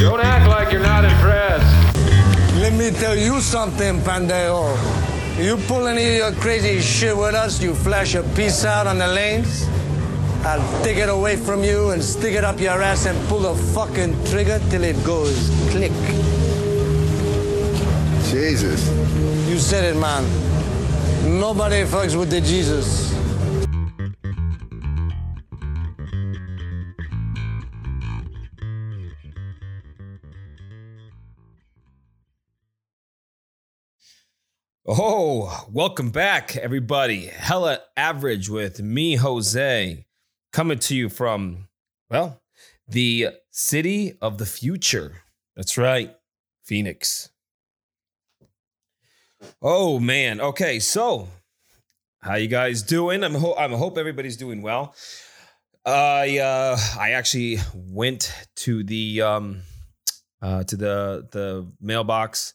Don't act like you're not impressed. Let me tell you something, Pandeo. You pull any of your crazy shit with us, you flash a piece out on the lanes, I'll take it away from you and stick it up your ass and pull the fucking trigger till it goes click. Jesus. You said it, man. Nobody fucks with the Jesus. Oh, welcome back, everybody. Hella average with me, Jose, coming to you from, well, the city of the future. That's right, Phoenix. Oh man. Okay, so how you guys doing? I'm ho- I'm hope everybody's doing well. I uh, I actually went to the um, uh, to the the mailbox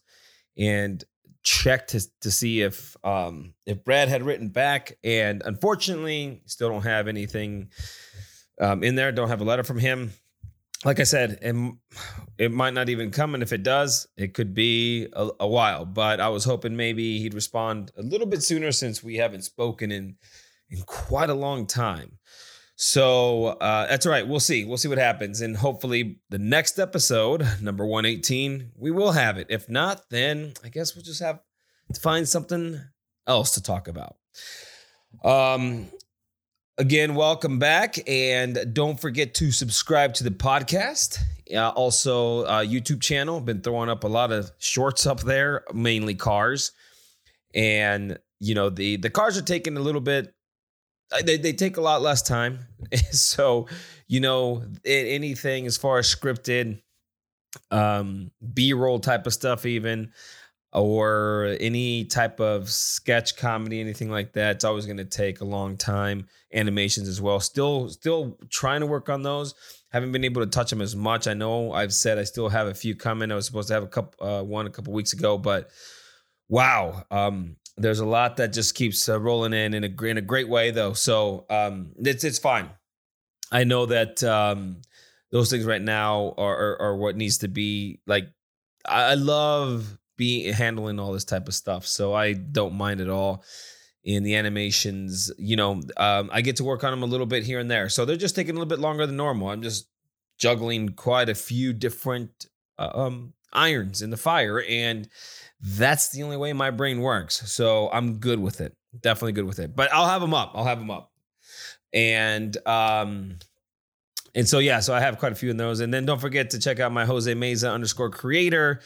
and checked to, to see if um, if Brad had written back, and unfortunately, still don't have anything um, in there. Don't have a letter from him. Like I said, it, it might not even come, and if it does, it could be a, a while. But I was hoping maybe he'd respond a little bit sooner, since we haven't spoken in in quite a long time. So uh, that's all right. We'll see. We'll see what happens. And hopefully, the next episode, number 118, we will have it. If not, then I guess we'll just have to find something else to talk about. Um, again, welcome back. And don't forget to subscribe to the podcast. Uh, also, uh, YouTube channel. Been throwing up a lot of shorts up there, mainly cars. And, you know, the, the cars are taking a little bit they, they take a lot less time. so, you know, anything as far as scripted, um, B roll type of stuff, even, or any type of sketch comedy, anything like that, it's always going to take a long time. Animations as well. Still, still trying to work on those. Haven't been able to touch them as much. I know I've said I still have a few coming. I was supposed to have a couple, uh, one a couple weeks ago, but wow, um, there's a lot that just keeps uh, rolling in in a, in a great way though. So um, it's it's fine. I know that um, those things right now are, are, are what needs to be like i love being handling all this type of stuff so i don't mind at all in the animations you know um, i get to work on them a little bit here and there. So they're just taking a little bit longer than normal. I'm just juggling quite a few different uh, um, irons in the fire and that's the only way my brain works. So I'm good with it. Definitely good with it. But I'll have them up. I'll have them up. And um and so yeah, so I have quite a few of those. And then don't forget to check out my Jose Meza underscore creator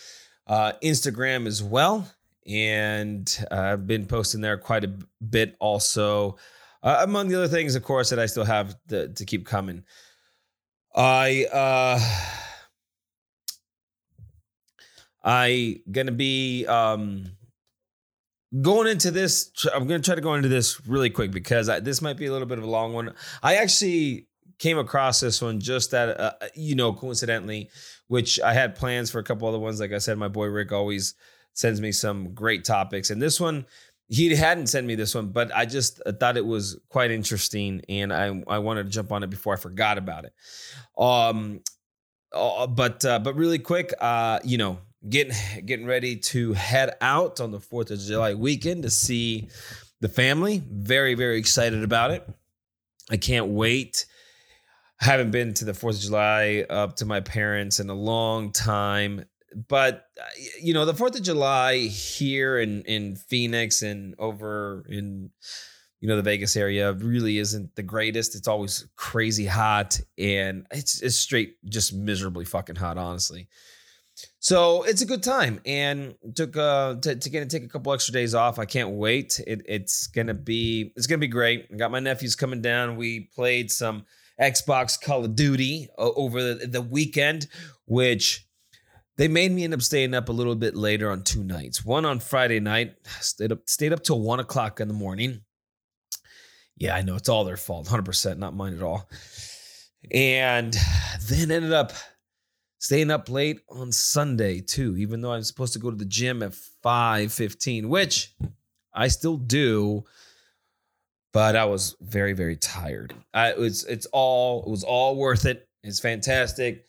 uh, Instagram as well. And uh, I've been posting there quite a bit also. Uh, among the other things, of course, that I still have to, to keep coming. I uh I gonna be um going into this. I'm gonna try to go into this really quick because I, this might be a little bit of a long one. I actually came across this one just that uh, you know coincidentally, which I had plans for a couple other ones. Like I said, my boy Rick always sends me some great topics, and this one he hadn't sent me this one, but I just thought it was quite interesting, and I I wanted to jump on it before I forgot about it. Um, uh, but uh, but really quick, uh, you know, getting getting ready to head out on the 4th of July weekend to see the family. Very very excited about it. I can't wait. I haven't been to the 4th of July up to my parents in a long time. But uh, you know, the 4th of July here in in Phoenix and over in you know the Vegas area really isn't the greatest. It's always crazy hot and it's it's straight just miserably fucking hot honestly. So it's a good time, and took uh to, to get to take a couple extra days off. I can't wait. It, it's gonna be it's gonna be great. I got my nephews coming down. We played some Xbox Call of Duty over the, the weekend, which they made me end up staying up a little bit later on two nights. One on Friday night, stayed up stayed up till one o'clock in the morning. Yeah, I know it's all their fault, hundred percent, not mine at all. And then ended up staying up late on Sunday too, even though I'm supposed to go to the gym at 5:15, which I still do, but I was very very tired. I, it was it's all it was all worth it. It's fantastic.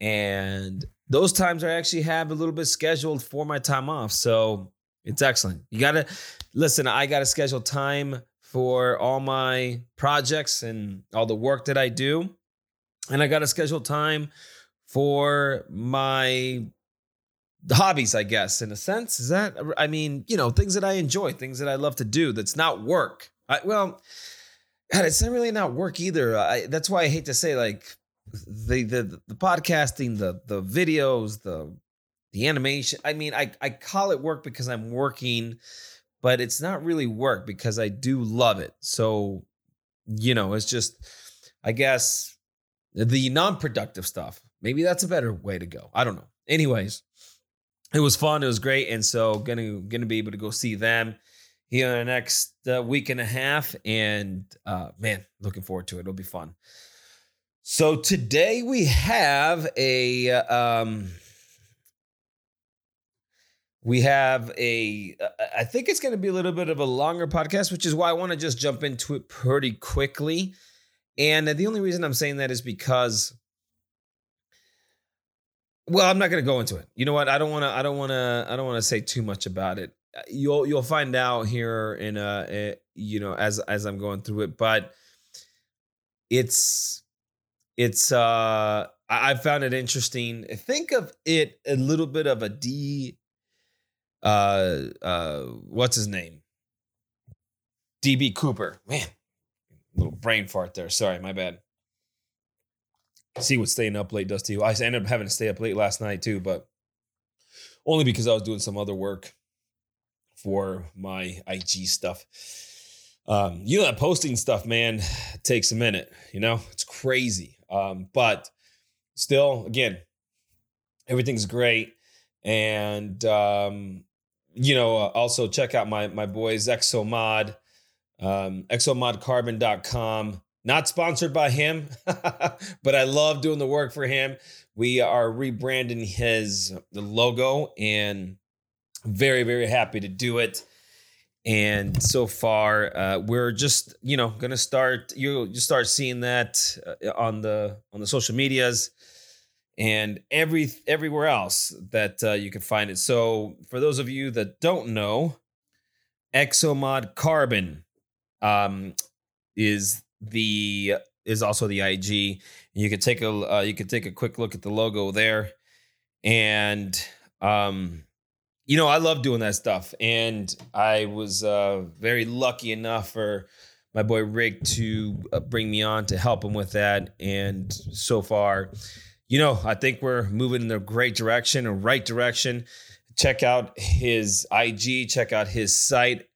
And those times I actually have a little bit scheduled for my time off. So it's excellent. You got to listen, I got to schedule time for all my projects and all the work that I do. And I got to schedule time for my hobbies, I guess, in a sense. Is that, I mean, you know, things that I enjoy, things that I love to do that's not work. I, well, God, it's not really not work either. I, that's why I hate to say like the the the podcasting, the the videos, the the animation. I mean, I I call it work because I'm working, but it's not really work because I do love it. So, you know, it's just I guess the non-productive stuff. Maybe that's a better way to go. I don't know. Anyways, it was fun. It was great, and so gonna gonna be able to go see them here in the next uh, week and a half. And uh, man, looking forward to it. It'll be fun. So today we have a um, we have a I think it's going to be a little bit of a longer podcast, which is why I want to just jump into it pretty quickly. And the only reason I'm saying that is because well, I'm not going to go into it. You know what? I don't want to I don't want to I don't want to say too much about it. You'll you'll find out here in a, a you know as as I'm going through it, but it's it's uh I, I found it interesting. Think of it a little bit of a D uh uh what's his name? DB Cooper. Man, little brain fart there. Sorry, my bad. See what staying up late does to you. I ended up having to stay up late last night too, but only because I was doing some other work for my IG stuff. Um, you know that posting stuff, man, takes a minute. You know, it's crazy. Um, but still, again, everything's great. And um, you know, uh, also check out my my boys Exomod, um, exomodcarbon.com. Not sponsored by him, but I love doing the work for him. We are rebranding his the logo and very very happy to do it and so far uh, we're just you know gonna start you'll you start seeing that uh, on the on the social medias and every everywhere else that uh, you can find it so for those of you that don't know exomod carbon um, is the is also the ig you can take a uh, you can take a quick look at the logo there and um you know, I love doing that stuff. And I was uh, very lucky enough for my boy Rick to uh, bring me on to help him with that. And so far, you know, I think we're moving in the great direction, a right direction. Check out his IG, check out his site,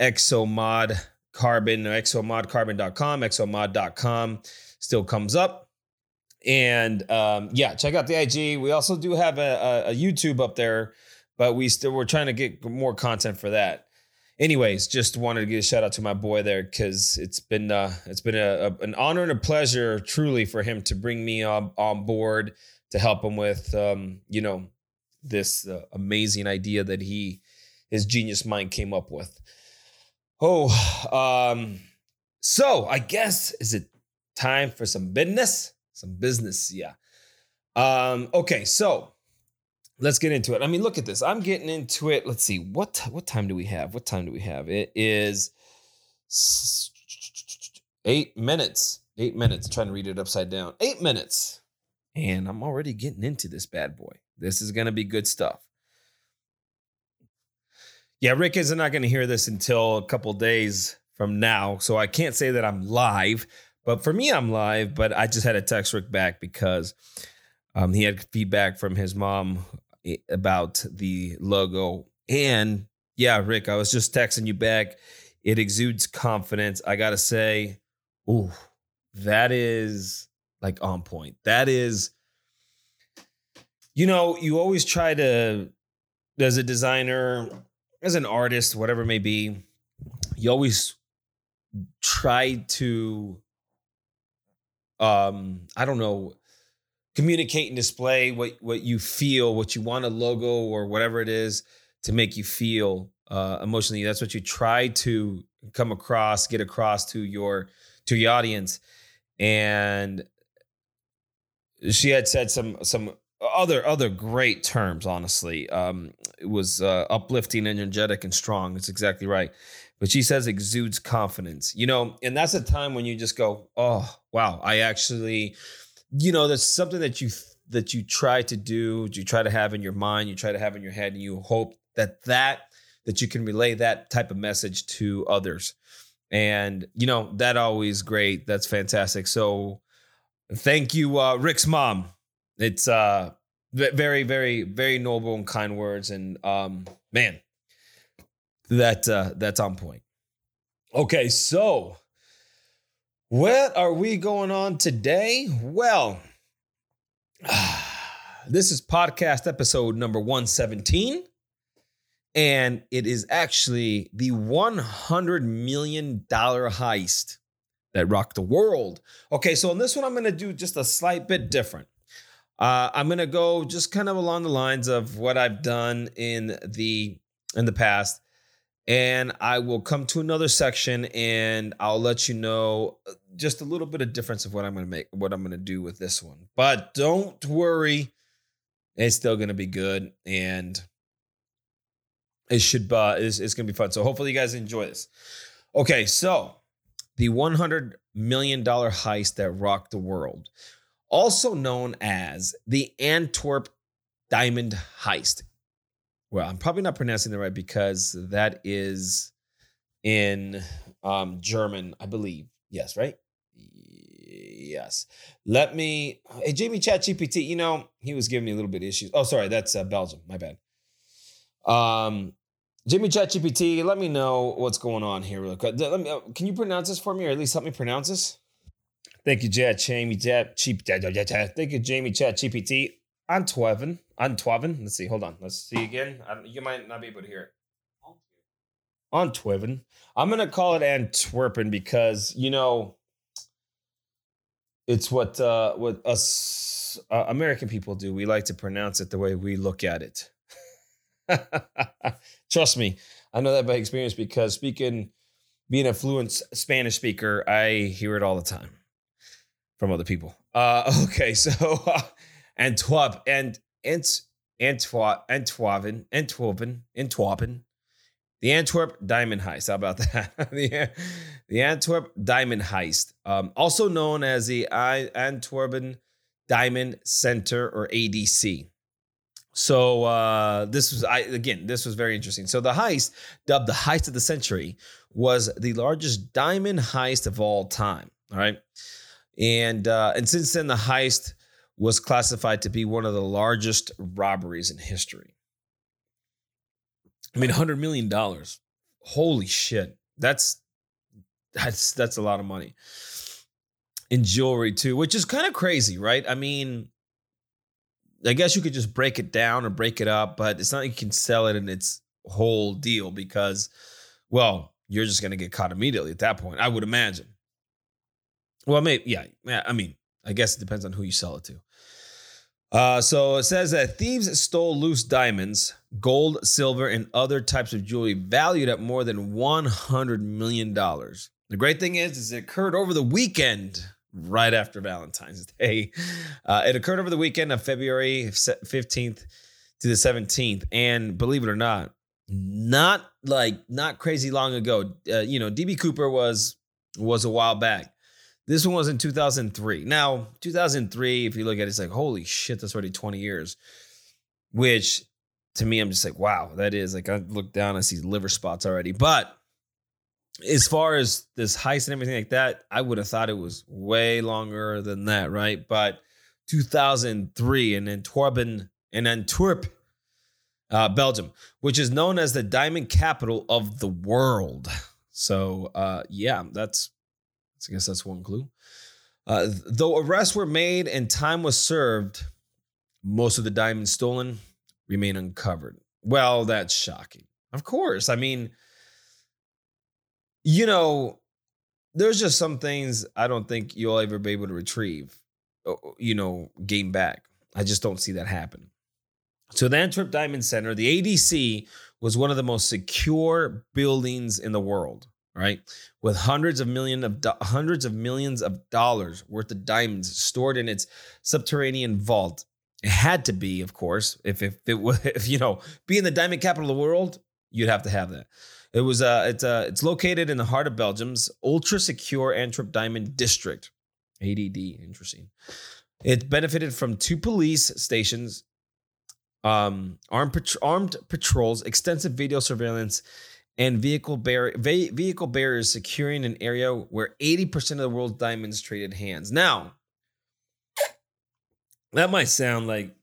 Exomod Carbon, exomodcarbon.com, exomod.com still comes up. And um, yeah, check out the IG. We also do have a, a, a YouTube up there but we still we're trying to get more content for that. Anyways, just wanted to give a shout out to my boy there because it's been uh, it's been a, a, an honor and a pleasure truly for him to bring me on, on board to help him with um, you know this uh, amazing idea that he his genius mind came up with. Oh, um, so I guess is it time for some business? Some business, yeah. Um, okay, so let's get into it. I mean, look at this. I'm getting into it. Let's see. What what time do we have? What time do we have? It is eight minutes. Eight minutes. I'm trying to read it upside down. Eight minutes. And I'm already getting into this bad boy. This is gonna be good stuff. Yeah, Rick is not gonna hear this until a couple days from now. So I can't say that I'm live. But for me, I'm live, but I just had to text Rick back because um, he had feedback from his mom about the logo. And yeah, Rick, I was just texting you back. It exudes confidence. I gotta say, ooh, that is like on point. That is, you know, you always try to, as a designer, as an artist, whatever it may be, you always try to um, I don't know, communicate and display what what you feel, what you want a logo or whatever it is to make you feel uh, emotionally. That's what you try to come across, get across to your to your audience. And she had said some some other other great terms. Honestly, um, it was uh, uplifting, energetic, and strong. It's exactly right. But she says exudes confidence. You know, and that's a time when you just go, "Oh, wow! I actually." You know, that's something that you that you try to do, you try to have in your mind, you try to have in your head, and you hope that that that you can relay that type of message to others. And you know that always great. That's fantastic. So thank you, uh, Rick's mom. It's uh, very, very, very noble and kind words, and um, man, that uh, that's on point. Okay, so what are we going on today? Well, this is podcast episode number 117. And it is actually the $100 million heist that rocked the world. Okay, so in this one, I'm going to do just a slight bit different. Uh, I'm to go just kind of along the lines of what I've done in the in the past and I will come to another section and I'll let you know uh, just a little bit of difference of what I'm to make, what I'm to do with this one. But don't worry, it's still to be good and it should uh, it's, to be fun. So hopefully you guys enjoy this. Okay, so the 100 million dollar heist that rocked the world, also known as the Antwerp Diamond Heist well, I'm probably not pronouncing it right because that is in um, German, I believe. Yes, right? Yes. Let me. Hey, Jamie Chat GPT, you know, he was giving me a little bit of issues. Oh, sorry, that's uh, Belgium. My bad. Um, Jamie Chat GPT, let me know what's going on here real quick. Me, uh, can you pronounce this for me or at least help me pronounce this? Thank you, Chat Jamie Chat Cheap. Thank you, Jamie Chat GPT. Antwerpen. Antwerpen. Let's see. Hold on. Let's see again. you might not be able to hear it. Antwerpen. I'm gonna call it Antwerpen because you know it's what uh, what us uh, American people do. We like to pronounce it the way we look at it. Trust me, I know that by experience because speaking, being a fluent Spanish speaker, I hear it all the time from other people. Uh, okay, so uh, Antwerp and Ant Antwerp Antwerpen Antwerpen Antwerpen the Antwerp Diamond Heist. How about that? the, the Antwerp Diamond Heist, um, also known as the I, Antwerpen Diamond Center or ADC. So uh, this was I again. This was very interesting. So the heist, dubbed the heist of the century, was the largest diamond heist of all time. All right, and uh, and since then the heist was classified to be one of the largest robberies in history. I mean, $100 million. Holy shit. That's that's that's a lot of money. In jewelry too, which is kind of crazy, right? I mean, I guess you could just break it down or break it up, but it's not like you can sell it in its whole deal because, well, you're just gonna get caught immediately at that point. I would imagine. Well, maybe yeah. I mean, I guess it depends on who you sell it to. Uh, so it says that thieves stole loose diamonds, gold, silver, and other types of jewelry valued at more than $100 million. The great thing is, is it occurred over the weekend, right after Valentine's Day. Uh, it occurred over the weekend of February 15th to the 17th. And believe it or not, not like not crazy long ago. Uh, you know, DB Cooper was was a while back. This one was in 2003. Now, 2003, if you look at it, it's like, holy shit, that's already 20 years. Which to me, I'm just like, wow, that is like, I look down, I see liver spots already. But as far as this heist and everything like that, I would have thought it was way longer than that, right? But 2003 in Antwerpen, in Antwerp, uh, Belgium, which is known as the diamond capital of the world. So, uh, yeah, that's I guess that's one clue. Uh, though arrests were made and time was served, most of the diamonds stolen remain uncovered. Well, that's shocking. Of course. I mean, you know, there's just some things I don't think you'll ever be able to retrieve, you know, gain back. I just don't see that happen. So, the Antwerp Diamond Center, the ADC, was one of the most secure buildings in the world right? With hundreds of million of do- hundreds of millions of dollars worth of diamonds stored in its subterranean vault. It had to be, of course. If if it was, if you know, being the diamond capital of the world, you'd have to have that. It was uh it's uh it's located in the heart of Belgium's ultra secure Antwerp Diamond District. ADD, interesting. It benefited from two police stations, um, armed armed patrols, extensive video surveillance, and vehicle bar- ve- vehicle barriers securing an area where 80% of the world's diamonds traded hands. Now, that might sound like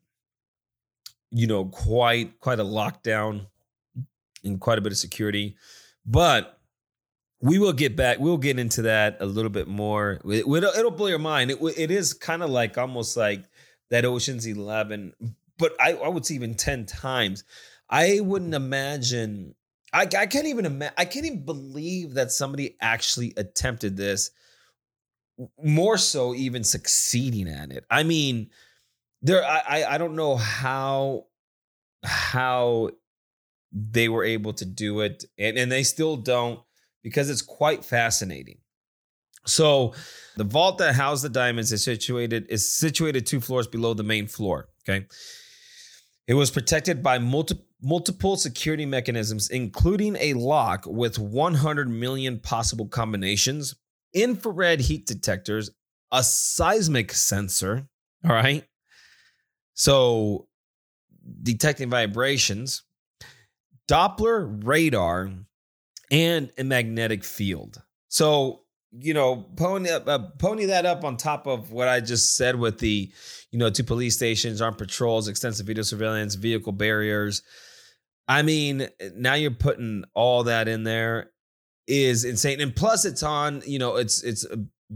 you know quite quite a lockdown and quite a bit of security but we will get back we'll get into that a little bit more. It, will it'll blow your mind. It, it is kind of like almost like that oceans 11 but I, I would say even 10 times. I wouldn't imagine i, I can't even imagine i can't even believe that somebody actually attempted this more so even succeeding at it i mean there I I don't know how how they were able to do it and, and they still don't because it's quite fascinating. So the vault that housed the diamonds is situated is situated two floors below the main floor. Okay. It was protected by multi- multiple security mechanisms, including a lock with 100 million possible combinations, infrared heat detectors, a seismic sensor, all right, so, detecting vibrations, Doppler radar, and a magnetic field. So, you know, pony, uh, pony that up on top of what I just said with the, you know, two police stations, armed patrols, extensive video surveillance, vehicle barriers. I mean, now you're putting all that in there is insane. And plus it's on, you know, it's it's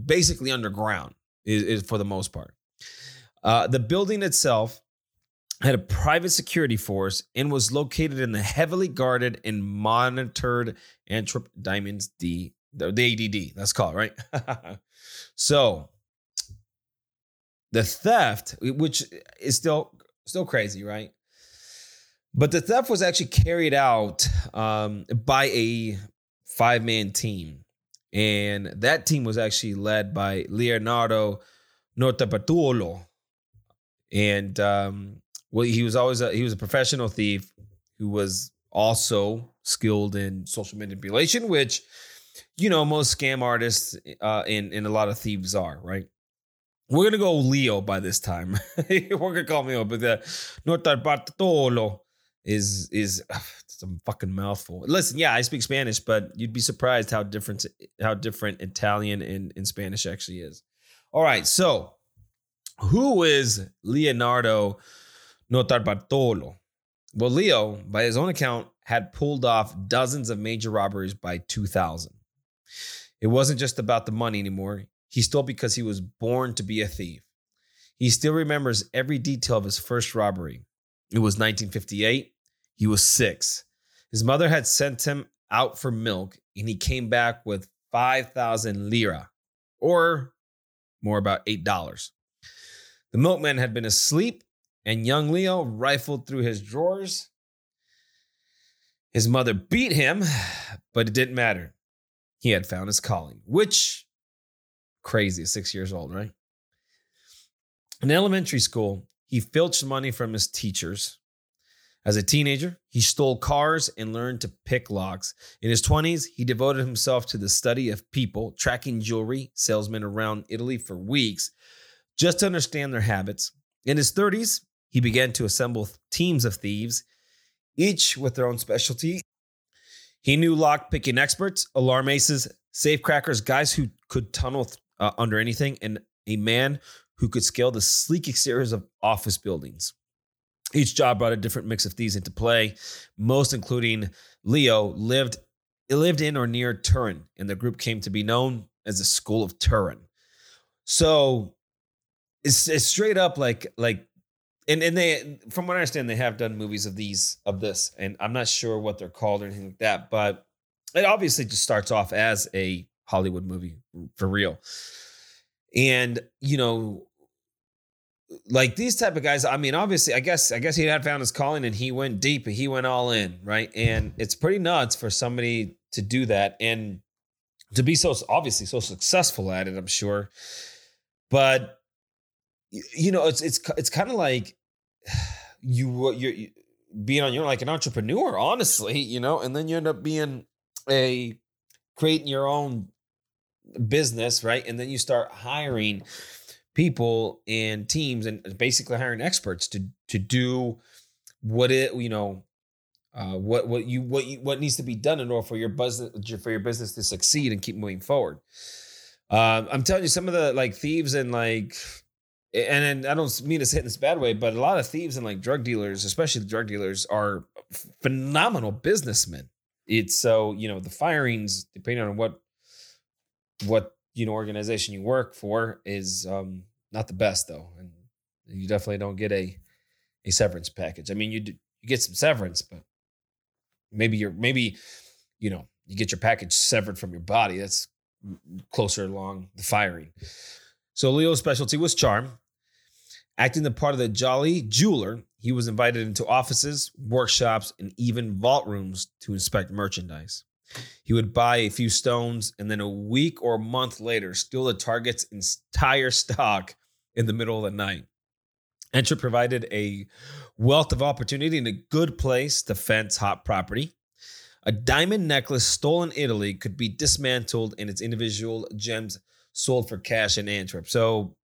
basically underground is, is for the most part. Uh, the building itself had a private security force and was located in the heavily guarded and monitored Antwerp Diamonds D, the ADD, that's called, right? so the theft, which is still still crazy, right? But the theft was actually carried out um, by a five man team. And that team was actually led by Leonardo Notarbartolo. And um, well, he was always a, he was a professional thief who was also skilled in social manipulation, which you know most scam artists uh, and and a lot of thieves are right. We're gonna go Leo by this time. We're gonna call me but the Notarbartolo is is some fucking mouthful. Listen, yeah, I speak Spanish, but you'd be surprised how different how different Italian and, and Spanish actually is. All right, so who is Leonardo Notarbartolo? Well, Leo, by his own account, had pulled off dozens of major robberies by 2000. It wasn't just about the money anymore. He stole because he was born to be a thief. He still remembers every detail of his first robbery. It was 1958. He was six. His mother had sent him out for milk, and he came back with 5,000 lira, or more about $8. The milkman had been asleep, and young Leo rifled through his drawers. His mother beat him, but it didn't matter. He had found his calling, which crazy, six years old, right? In elementary school, he filched money from his teachers. As a teenager, he stole cars and learned to pick locks. In his 20s, he devoted himself to the study of people, tracking jewelry salesmen around Italy for weeks just to understand their habits. In his 30s, he began to assemble teams of thieves, each with their own specialty. He knew lock picking experts, alarm aces, safe crackers, guys who could tunnel uh, under anything, and a man who could scale the sleek exteriors of office buildings. Each job brought a different mix of thieves into play, most including Leo lived lived in or near Turin, and the group came to be known as the School of Turin. So it's, it's straight up like like and and they from what I understand they have done movies of these of this and I'm not sure what they're called or anything like that but it obviously just starts off as a Hollywood movie for real and you know like these type of guys I mean obviously I guess I guess he had found his calling and he went deep and he went all in right and it's pretty nuts for somebody to do that and to be so obviously so successful at it I'm sure but you know it's it's it's kind of like you you're you, being on your like an entrepreneur, honestly, you know, and then you end up being a creating your own business, right? And then you start hiring people and teams and basically hiring experts to to do what it you know uh, what what you what you what needs to be done in order for your business for your business to succeed and keep moving forward. Um, I'm telling you, some of the like thieves and like, and, and I don't mean to say it in this bad way, but a lot of thieves and like drug dealers, especially the drug dealers, are phenomenal businessmen. It's so you know the firings, depending on what what you know organization you work for, is um, not the best though, and you definitely don't get a a severance package. I mean, you you get some severance, but maybe you're maybe you know you get your package severed from your body. That's closer along the firing. So Leo's specialty was charm. Acting the part of the jolly jeweler, he was invited into offices, workshops, and even vault rooms to inspect merchandise. He would buy a few stones and then a week or a month later steal the target's entire stock in the middle of the night. Antwerp provided a wealth of opportunity and a good place to fence hot property. A diamond necklace stolen in Italy could be dismantled and its individual gems sold for cash in Antwerp. So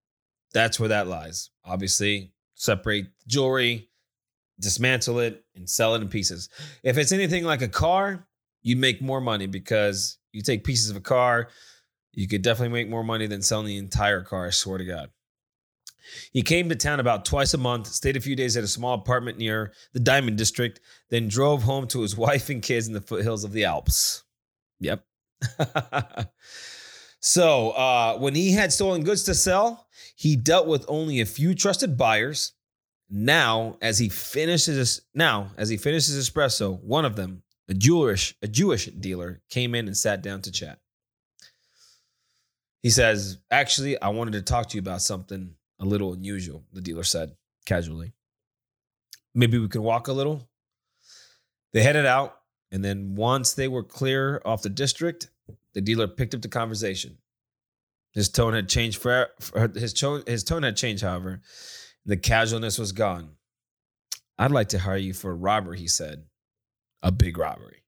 that's where that lies. Obviously, separate jewelry, dismantle it, and sell it in pieces. If it's anything like a car, you make more money because you take pieces of a car, you could definitely make more money than selling the entire car. I swear to God. He came to town about twice a month, stayed a few days at a small apartment near the Diamond District, then drove home to his wife and kids in the foothills of the Alps. Yep. so, uh, when he had stolen goods to sell, he dealt with only a few trusted buyers. Now, as he finishes now, as he finishes espresso, one of them, a Jewish a Jewish dealer, came in and sat down to chat. He says, "Actually, I wanted to talk to you about something a little unusual, the dealer said casually. Maybe we could walk a little. They headed out, and then once they were clear off the district, the dealer picked up the conversation. His tone had changed for his tone. His tone had changed, however. The casualness was gone. I'd like to hire you for a robbery, he said. A big robbery.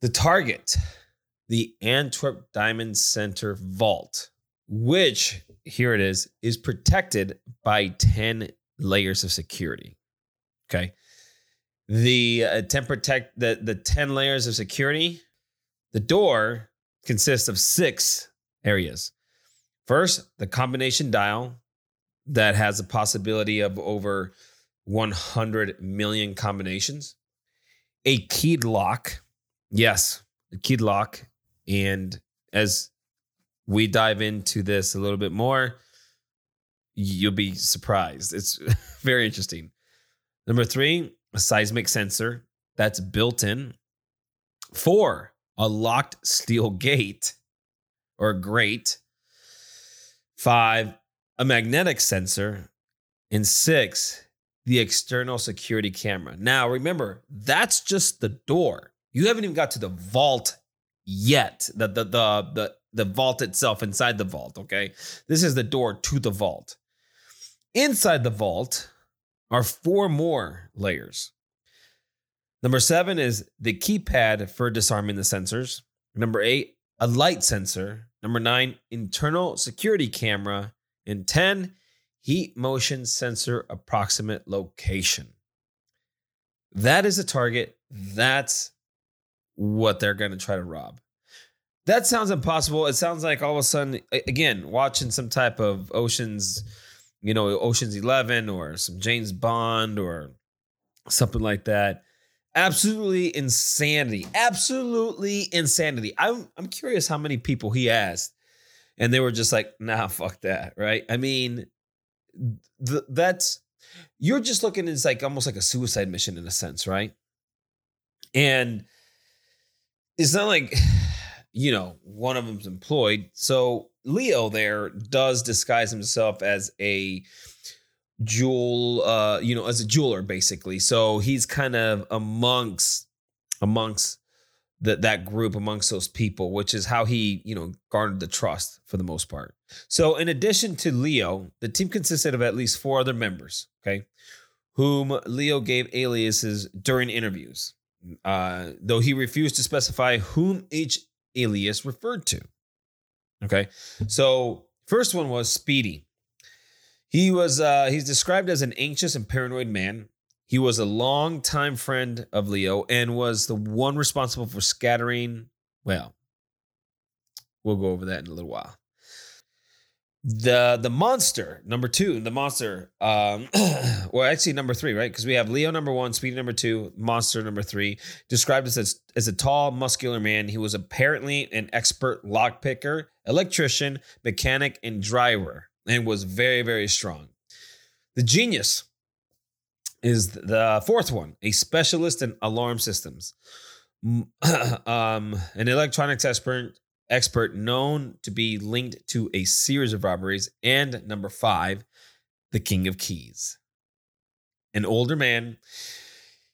The target, the Antwerp Diamond Center Vault, which here it is, is protected by 10 layers of security. Okay. The uh, 10 protect the, the 10 layers of security, the door consists of six areas. First, the combination dial that has a possibility of over 100 million combinations. A keyed lock. Yes, a keyed lock. And as we dive into this a little bit more, you'll be surprised. It's very interesting. Number three, a seismic sensor that's built in. Four, a locked steel gate or grate. Five, a magnetic sensor. And six, the external security camera. Now, remember, that's just the door. You haven't even got to the vault yet. The the the the the vault itself inside the vault, okay? This is the door to the vault. Inside the vault are four more layers. Number seven is the keypad for disarming the sensors. Number eight, a light sensor. Number nine, internal security camera. And 10, heat motion sensor approximate location. That is a target. That's what they're going to try to rob. That sounds impossible. It sounds like all of a sudden, again, watching some type of Ocean's, you know, Ocean's 11 or some James Bond or something like that. Absolutely insanity. Absolutely insanity. I'm, I'm curious how many people he asked and they were just like, nah, fuck that. Right. I mean, th- that's, you're just looking, at it's like almost like a suicide mission in a sense. Right. And it's not like, you know, one of them's employed. So Leo there does disguise himself as a jewel, uh, you know, as a jeweler basically. So he's kind of amongst amongst that that group amongst those people, which is how he, you know, garnered the trust for the most part. So, in addition to Leo, the team consisted of at least four other members, okay, whom Leo gave aliases during interviews, uh, though he refused to specify whom each alias referred to. Okay, so first one was Speedy. He was uh, he's described as an anxious and paranoid man he was a longtime friend of Leo and was the one responsible for scattering. Well, we'll go over that in a little while. The the monster number two, the monster. Um, well, actually number three, right? Because we have Leo number one, Speedy number two, monster number three. Described as as a tall, muscular man. He was apparently an expert lockpicker, electrician, mechanic, and driver, and was very very strong. The genius is the fourth one, a specialist in alarm systems. um, an electronics expert, expert known to be linked to a series of robberies. And number five, the king of keys. An older man.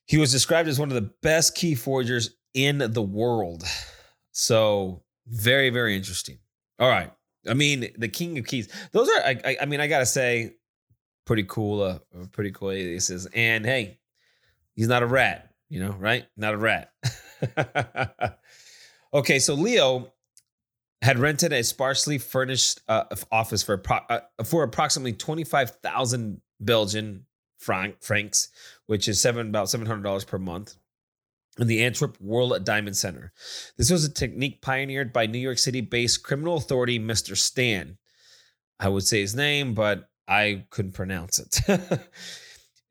He was described as one of the best key forgers in the world. So, very, very interesting. All right. I mean, the king of keys. Those are, I, I, mean, I got to say, pretty cool, uh, pretty cool aliases. And hey, he's not a rat, you know, right? Not a rat. okay, so Leo had rented a sparsely furnished uh, office for uh, for approximately twenty five thousand Belgian franc francs, which is seven about seven hundred dollars per month. In the Antwerp World Diamond Center. This was a technique pioneered by New York City based criminal authority Mr. Stan. I would say his name, but I couldn't pronounce it.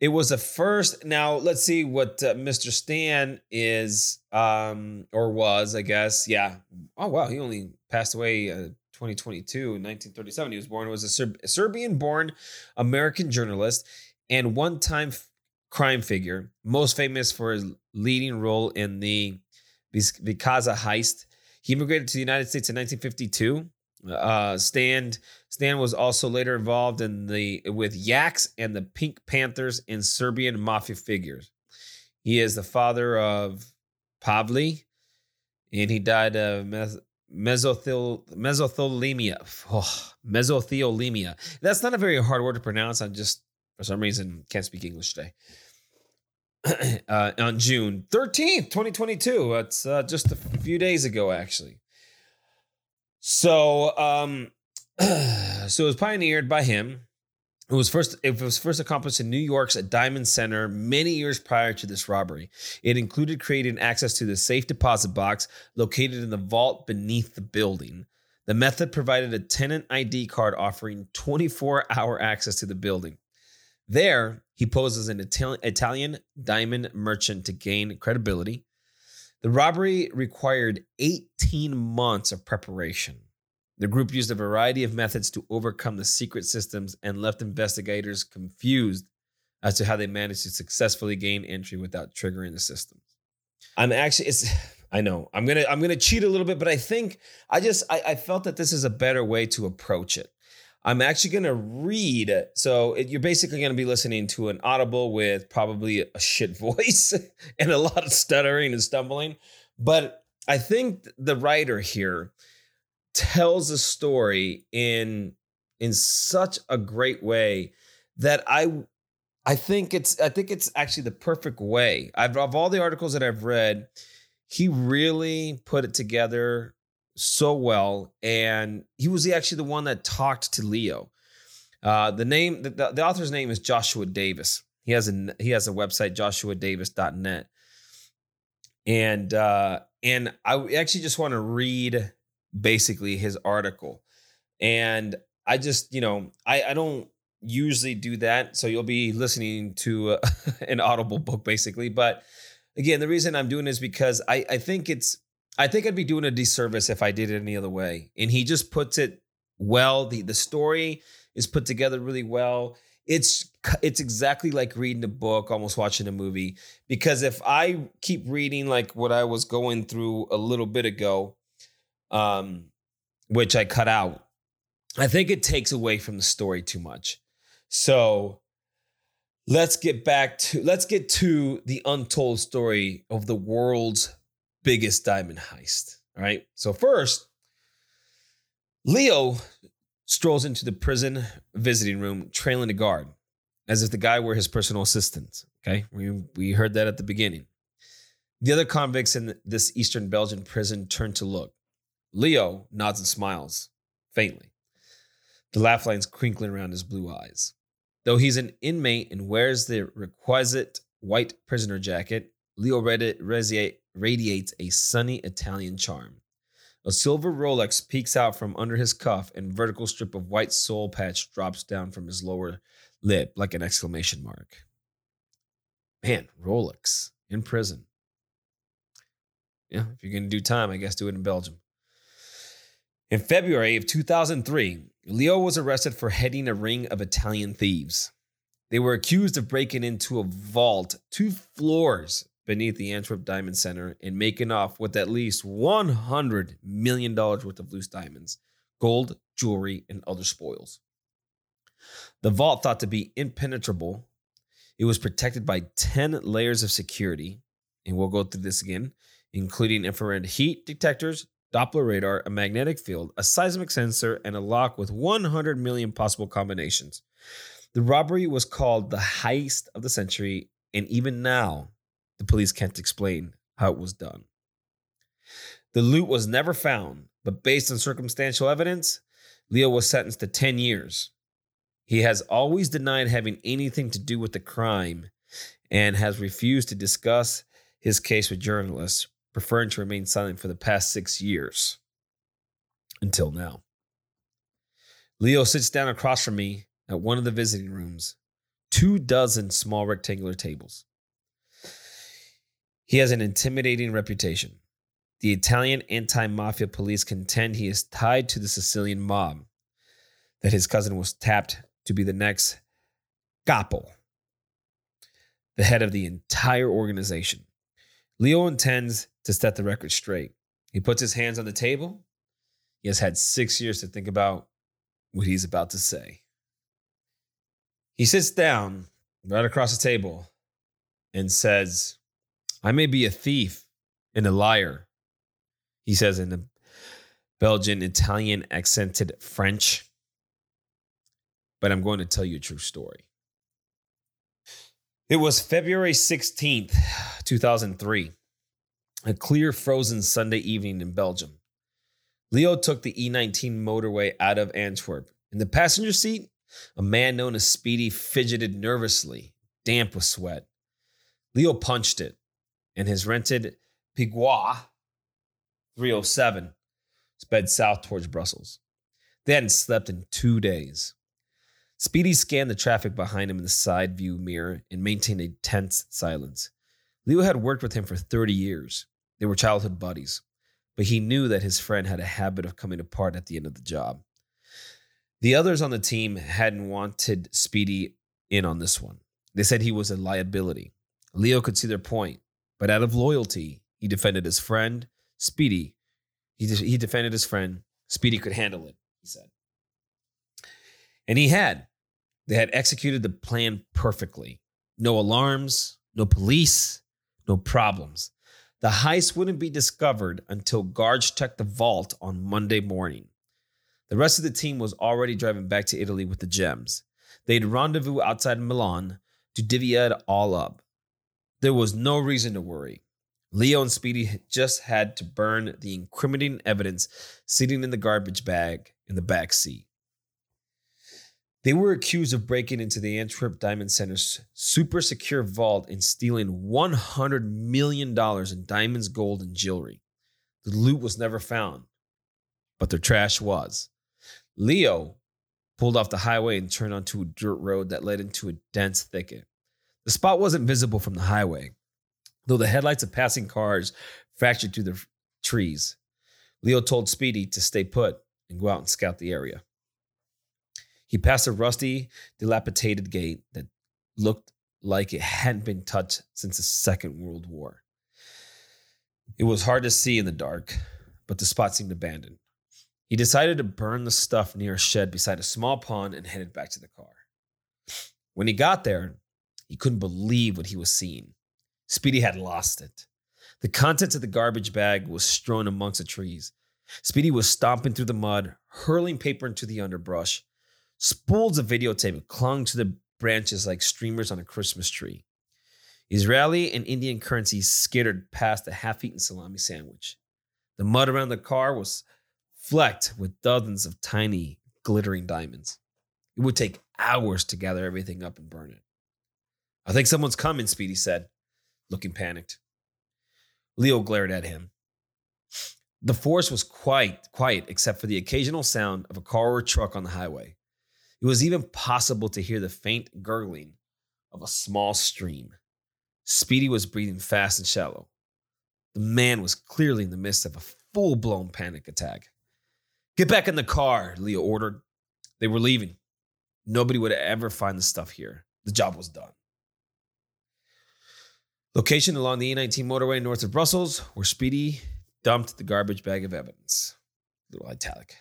it was a first. Now let's see what uh, Mr. Stan is, um, or was, I guess. Yeah. Oh wow, he only passed away uh, 2022, in 1937. He was born. He was a Serbian-born American journalist and one-time f- crime figure, most famous for his leading role in the Vikaza heist. He immigrated to the United States in 1952 uh, Stan Stan was also later involved in the with Yaks and the Pink Panthers and Serbian mafia figures. He is the father of Pavli, and he died of mesothel, mesotheliemia. Oh. That's not a very hard word to pronounce. I'm just, for some reason, can't speak English today. uh, on June 13th, 2022. That's uh, just a few days ago, actually. So, um, so it was pioneered by him. It was first it was first accomplished in New York's Diamond Center many years prior to this robbery. It included creating access to the safe deposit box located in the vault beneath the building. The method provided a tenant ID card offering 24-hour access to the building. There, he posed as an Italian diamond merchant to gain credibility. The robbery required 18 months of preparation. The group used a variety of methods to overcome the secret systems and left investigators confused as to how they managed to successfully gain entry without triggering the systems. I'm actually it's I know I'm gonna I'm gonna cheat a little bit, but I think I just I, I felt that this is a better way to approach it. I'm actually going to read. So it, you're basically going to be listening to an audible with probably a shit voice and a lot of stuttering and stumbling. But I think the writer here tells a story in in such a great way that I I think it's I think it's actually the perfect way. I've of all the articles that I've read, he really put it together so well, and he was actually the one that talked to Leo. Uh, the name, the, the author's name is Joshua Davis. He has a he has a website joshuadavis.net, and uh, and I actually just want to read basically his article, and I just you know I I don't usually do that, so you'll be listening to uh, an audible book basically, but again the reason I'm doing is because I I think it's I think I'd be doing a disservice if I did it any other way. And he just puts it well. The the story is put together really well. It's it's exactly like reading a book, almost watching a movie. Because if I keep reading like what I was going through a little bit ago, um, which I cut out, I think it takes away from the story too much. So let's get back to let's get to the untold story of the world's biggest diamond heist. All right. So, first, Leo strolls into the prison visiting room, trailing the guard, as if the guy were his personal assistant. Okay. We, we heard that at the beginning. The other convicts in this Eastern Belgian prison turn to look. Leo nods and smiles faintly, the laugh lines crinkling around his blue eyes. Though he's an inmate and wears the requisite white prisoner jacket, Leo radiates a sunny Italian charm. A silver Rolex peeks out from under his cuff, and vertical strip of white soul patch drops down from his lower lip like an exclamation mark. Man, Rolex in prison. Yeah, if you're to do time, I guess do it in Belgium. In February of 2003, Leo was arrested for heading a ring of Italian thieves. They were accused of breaking into a vault two floors beneath the Antwerp Diamond Center and making off with at least $100 million worth of loose diamonds, gold, jewelry, and other spoils. The vault, thought to be impenetrable, it was protected by 10 layers of security, and we'll go through this again, including infrared heat detectors, Doppler radar, a magnetic field, a seismic sensor, and a lock with 100 million possible combinations. The robbery was called the heist of the century, and even now, the police can't explain how it was done. The loot was never found, but based on circumstantial evidence, Leo was sentenced to 10 years. He has always denied having anything to do with the crime and has refused to discuss his case with journalists, preferring to remain silent for the past six years until now. Leo sits down across from me at one of the visiting rooms, two dozen small rectangular tables. He has an intimidating reputation. The Italian anti mafia police contend he is tied to the Sicilian mob, that his cousin was tapped to be the next capo, the head of the entire organization. Leo intends to set the record straight. He puts his hands on the table. He has had six years to think about what he's about to say. He sits down right across the table and says, I may be a thief and a liar, he says in the Belgian Italian accented French, but I'm going to tell you a true story. It was February 16th, 2003 a clear frozen Sunday evening in Belgium. Leo took the E19 motorway out of Antwerp. In the passenger seat, a man known as Speedy fidgeted nervously, damp with sweat. Leo punched it, and his rented Peugeot 307 sped south towards Brussels. They hadn't slept in two days. Speedy scanned the traffic behind him in the side view mirror and maintained a tense silence. Leo had worked with him for 30 years. They were childhood buddies, but he knew that his friend had a habit of coming apart at the end of the job. The others on the team hadn't wanted Speedy in on this one. They said he was a liability. Leo could see their point, but out of loyalty, he defended his friend, Speedy. He, de- he defended his friend. Speedy could handle it, he said. And he had. They had executed the plan perfectly. No alarms, no police, no problems. The heist wouldn't be discovered until guards checked the vault on Monday morning. The rest of the team was already driving back to Italy with the gems. They'd rendezvous outside Milan to divvy it all up. There was no reason to worry. Leo and Speedy just had to burn the incriminating evidence sitting in the garbage bag in the back seat. They were accused of breaking into the Antwerp Diamond Center's super secure vault and stealing $100 million in diamonds, gold, and jewelry. The loot was never found, but their trash was. Leo pulled off the highway and turned onto a dirt road that led into a dense thicket. The spot wasn't visible from the highway, though the headlights of passing cars fractured through the trees. Leo told Speedy to stay put and go out and scout the area. He passed a rusty, dilapidated gate that looked like it hadn't been touched since the Second World War. It was hard to see in the dark, but the spot seemed abandoned. He decided to burn the stuff near a shed beside a small pond and headed back to the car. When he got there, he couldn't believe what he was seeing. Speedy had lost it. The contents of the garbage bag was strewn amongst the trees. Speedy was stomping through the mud, hurling paper into the underbrush. Spools of videotape clung to the branches like streamers on a Christmas tree. Israeli and Indian currency skittered past a half eaten salami sandwich. The mud around the car was flecked with dozens of tiny, glittering diamonds. It would take hours to gather everything up and burn it. I think someone's coming, Speedy said, looking panicked. Leo glared at him. The forest was quite quiet except for the occasional sound of a car or truck on the highway. It was even possible to hear the faint gurgling of a small stream. Speedy was breathing fast and shallow. The man was clearly in the midst of a full blown panic attack. Get back in the car, Leo ordered. They were leaving. Nobody would ever find the stuff here. The job was done. Location along the E19 motorway north of Brussels, where Speedy dumped the garbage bag of evidence. Little italic.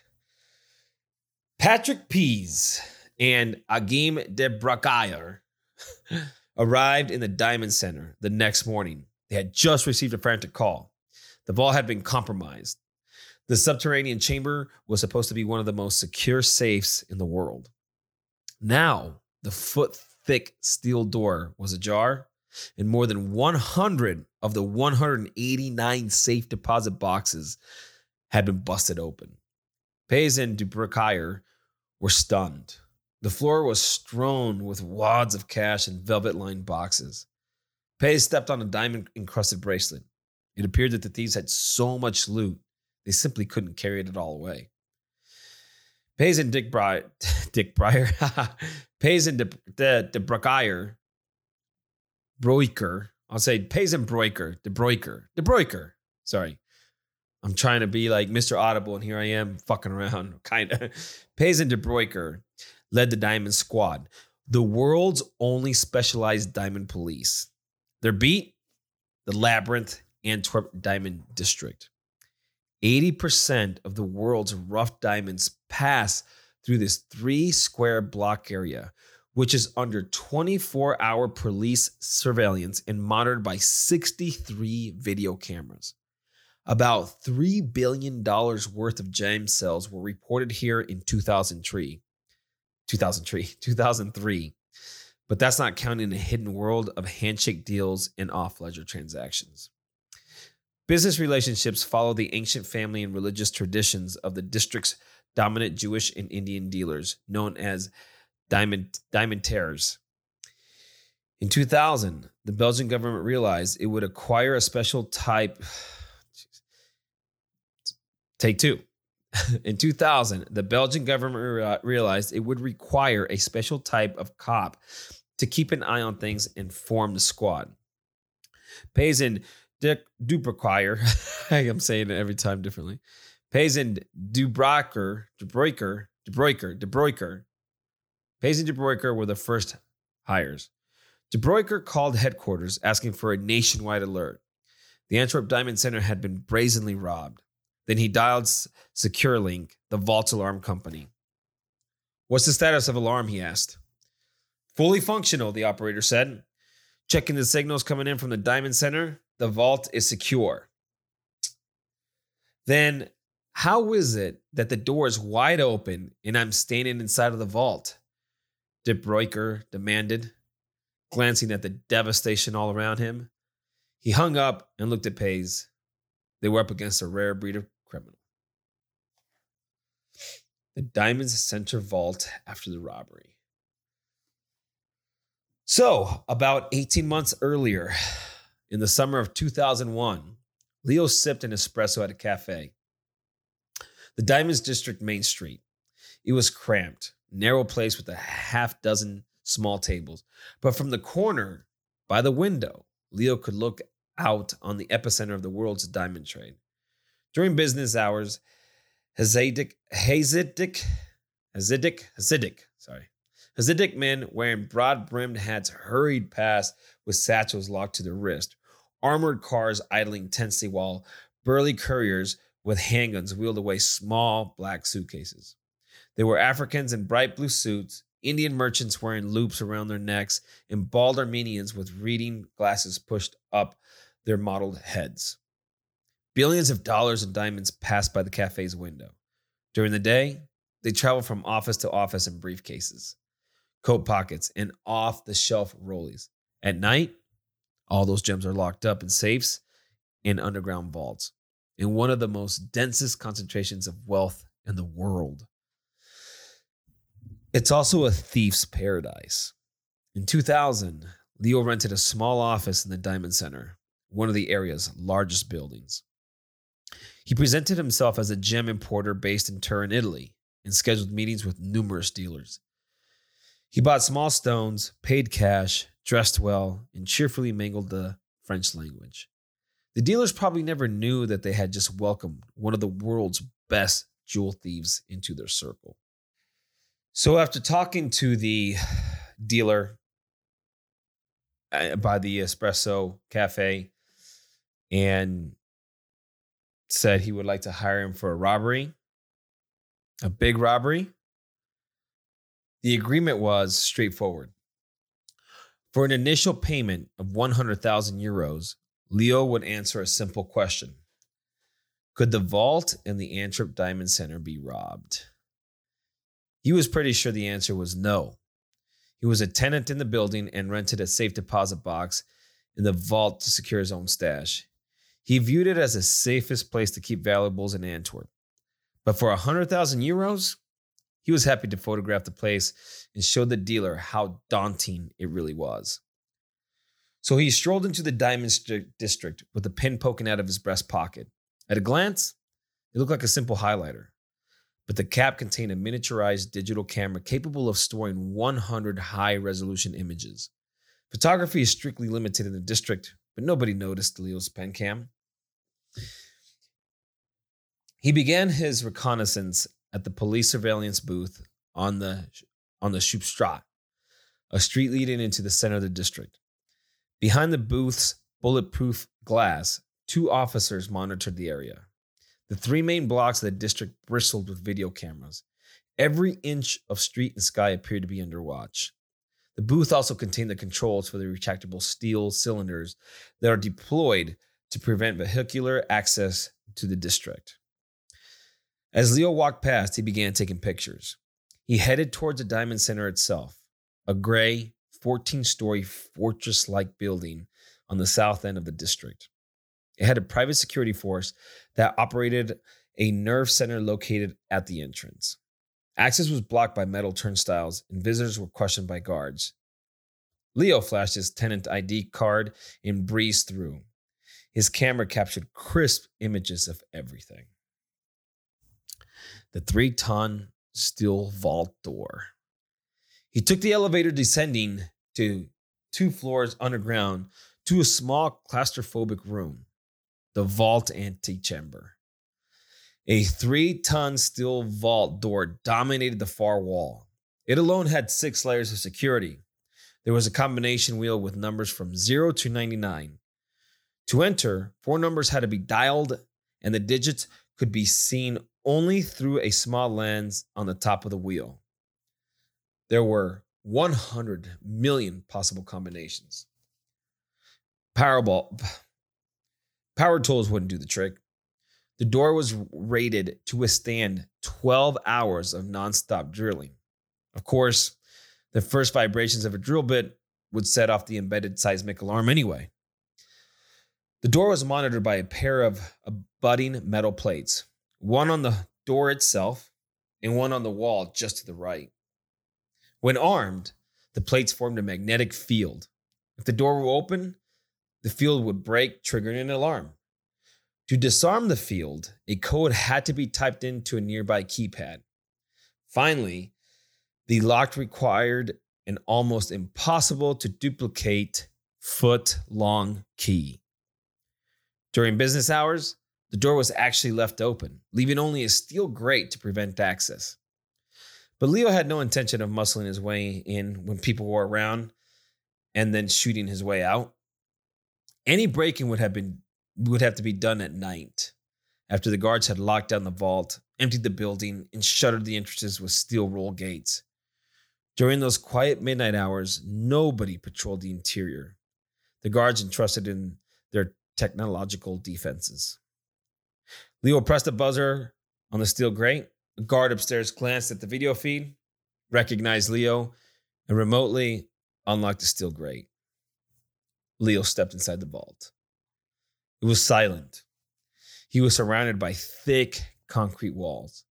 Patrick Peys and Agim de arrived in the Diamond Center the next morning. They had just received a frantic call. The vault had been compromised. The subterranean chamber was supposed to be one of the most secure safes in the world. Now, the foot thick steel door was ajar, and more than 100 of the 189 safe deposit boxes had been busted open. Peys and Dubrickier were stunned. The floor was strewn with wads of cash and velvet lined boxes. Peys stepped on a diamond encrusted bracelet. It appeared that the thieves had so much loot, they simply couldn't carry it all away. Peys and Dick Breyer, Dick Breyer, Peys and De, De, De Broiker, I'll say Peys and Broiker, De Broiker, De Broiker, sorry. I'm trying to be like Mr. Audible, and here I am fucking around, kind of. Peys and De Broiker led the Diamond Squad, the world's only specialized diamond police. Their beat, the Labyrinth Antwerp Diamond District. 80% of the world's rough diamonds pass through this three square block area, which is under 24 hour police surveillance and monitored by 63 video cameras. About $3 billion worth of gem sales were reported here in 2003. 2003, 2003. But that's not counting the hidden world of handshake deals and off ledger transactions. Business relationships follow the ancient family and religious traditions of the district's dominant Jewish and Indian dealers, known as diamond, diamantaires. In 2000, the Belgian government realized it would acquire a special type. Take two. In 2000, the Belgian government uh, realized it would require a special type of cop to keep an eye on things and form the squad. Payson Dick Dubracher, I'm saying it every time differently. Payson Dubracher, Dubroiker, Dubroiker, Dubroiker. Payson Dubroiker were the first hires. Dubroiker called headquarters asking for a nationwide alert. The Antwerp Diamond Center had been brazenly robbed. Then he dialed SecureLink, the vault alarm company. What's the status of alarm? He asked. Fully functional, the operator said. Checking the signals coming in from the Diamond Center, the vault is secure. Then, how is it that the door is wide open and I'm standing inside of the vault? Dip demanded, glancing at the devastation all around him. He hung up and looked at Peys. They were up against a rare breed of criminal. The Diamond's center vault after the robbery. So, about 18 months earlier, in the summer of 2001, Leo sipped an espresso at a cafe. The Diamonds District Main Street. It was cramped, narrow place with a half dozen small tables. But from the corner by the window, Leo could look out on the epicenter of the world's diamond trade. During business hours, Hasidic, Hasidic, Hasidic, Hasidic, sorry, Hasidic men wearing broad brimmed hats hurried past with satchels locked to their wrist, armored cars idling tensely while burly couriers with handguns wheeled away small black suitcases. There were Africans in bright blue suits, Indian merchants wearing loops around their necks, and bald Armenians with reading glasses pushed up their mottled heads. Billions of dollars in diamonds passed by the cafe's window. During the day, they traveled from office to office in briefcases, coat pockets, and off the shelf rollies. At night, all those gems are locked up in safes in underground vaults in one of the most densest concentrations of wealth in the world. It's also a thief's paradise. In 2000, Leo rented a small office in the Diamond Center, one of the area's largest buildings. He presented himself as a gem importer based in Turin, Italy, and scheduled meetings with numerous dealers. He bought small stones, paid cash, dressed well, and cheerfully mangled the French language. The dealers probably never knew that they had just welcomed one of the world's best jewel thieves into their circle. So, after talking to the dealer uh, by the espresso cafe and said he would like to hire him for a robbery, a big robbery. The agreement was straightforward. For an initial payment of 100,000 euros, Leo would answer a simple question Could the vault in the Antwerp Diamond Center be robbed? He was pretty sure the answer was no. He was a tenant in the building and rented a safe deposit box in the vault to secure his own stash. He viewed it as the safest place to keep valuables in Antwerp. But for 100,000 euros, he was happy to photograph the place and show the dealer how daunting it really was. So he strolled into the diamond district with a pin poking out of his breast pocket. At a glance, it looked like a simple highlighter but the cap contained a miniaturized digital camera capable of storing 100 high resolution images. Photography is strictly limited in the district, but nobody noticed Leo's pen cam. He began his reconnaissance at the police surveillance booth on the on the Schupstraat, a street leading into the center of the district. Behind the booth's bulletproof glass, two officers monitored the area. The three main blocks of the district bristled with video cameras. Every inch of street and sky appeared to be under watch. The booth also contained the controls for the retractable steel cylinders that are deployed to prevent vehicular access to the district. As Leo walked past, he began taking pictures. He headed towards the Diamond Center itself, a gray, 14 story fortress like building on the south end of the district. It had a private security force that operated a nerve center located at the entrance. Access was blocked by metal turnstiles, and visitors were questioned by guards. Leo flashed his tenant ID card and breezed through. His camera captured crisp images of everything. The three ton steel vault door. He took the elevator descending to two floors underground to a small claustrophobic room the vault antechamber. A three ton steel vault door dominated the far wall. It alone had six layers of security. There was a combination wheel with numbers from 0 to 99. To enter, four numbers had to be dialed, and the digits could be seen only through a small lens on the top of the wheel. There were 100 million possible combinations. Powerball, Power tools wouldn't do the trick. The door was rated to withstand 12 hours of nonstop drilling. Of course, the first vibrations of a drill bit would set off the embedded seismic alarm anyway. The door was monitored by a pair of abutting metal plates, one on the door itself and one on the wall just to the right. When armed, the plates formed a magnetic field. If the door were open, the field would break, triggering an alarm. To disarm the field, a code had to be typed into a nearby keypad. Finally, the lock required an almost impossible to duplicate foot long key. During business hours, the door was actually left open, leaving only a steel grate to prevent access. But Leo had no intention of muscling his way in when people were around and then shooting his way out. Any breaking would have been would have to be done at night after the guards had locked down the vault, emptied the building, and shuttered the entrances with steel roll gates. During those quiet midnight hours, nobody patrolled the interior. The guards entrusted in their technological defenses. Leo pressed a buzzer on the steel grate. A guard upstairs glanced at the video feed, recognized Leo, and remotely unlocked the steel grate. Leo stepped inside the vault. It was silent. He was surrounded by thick concrete walls.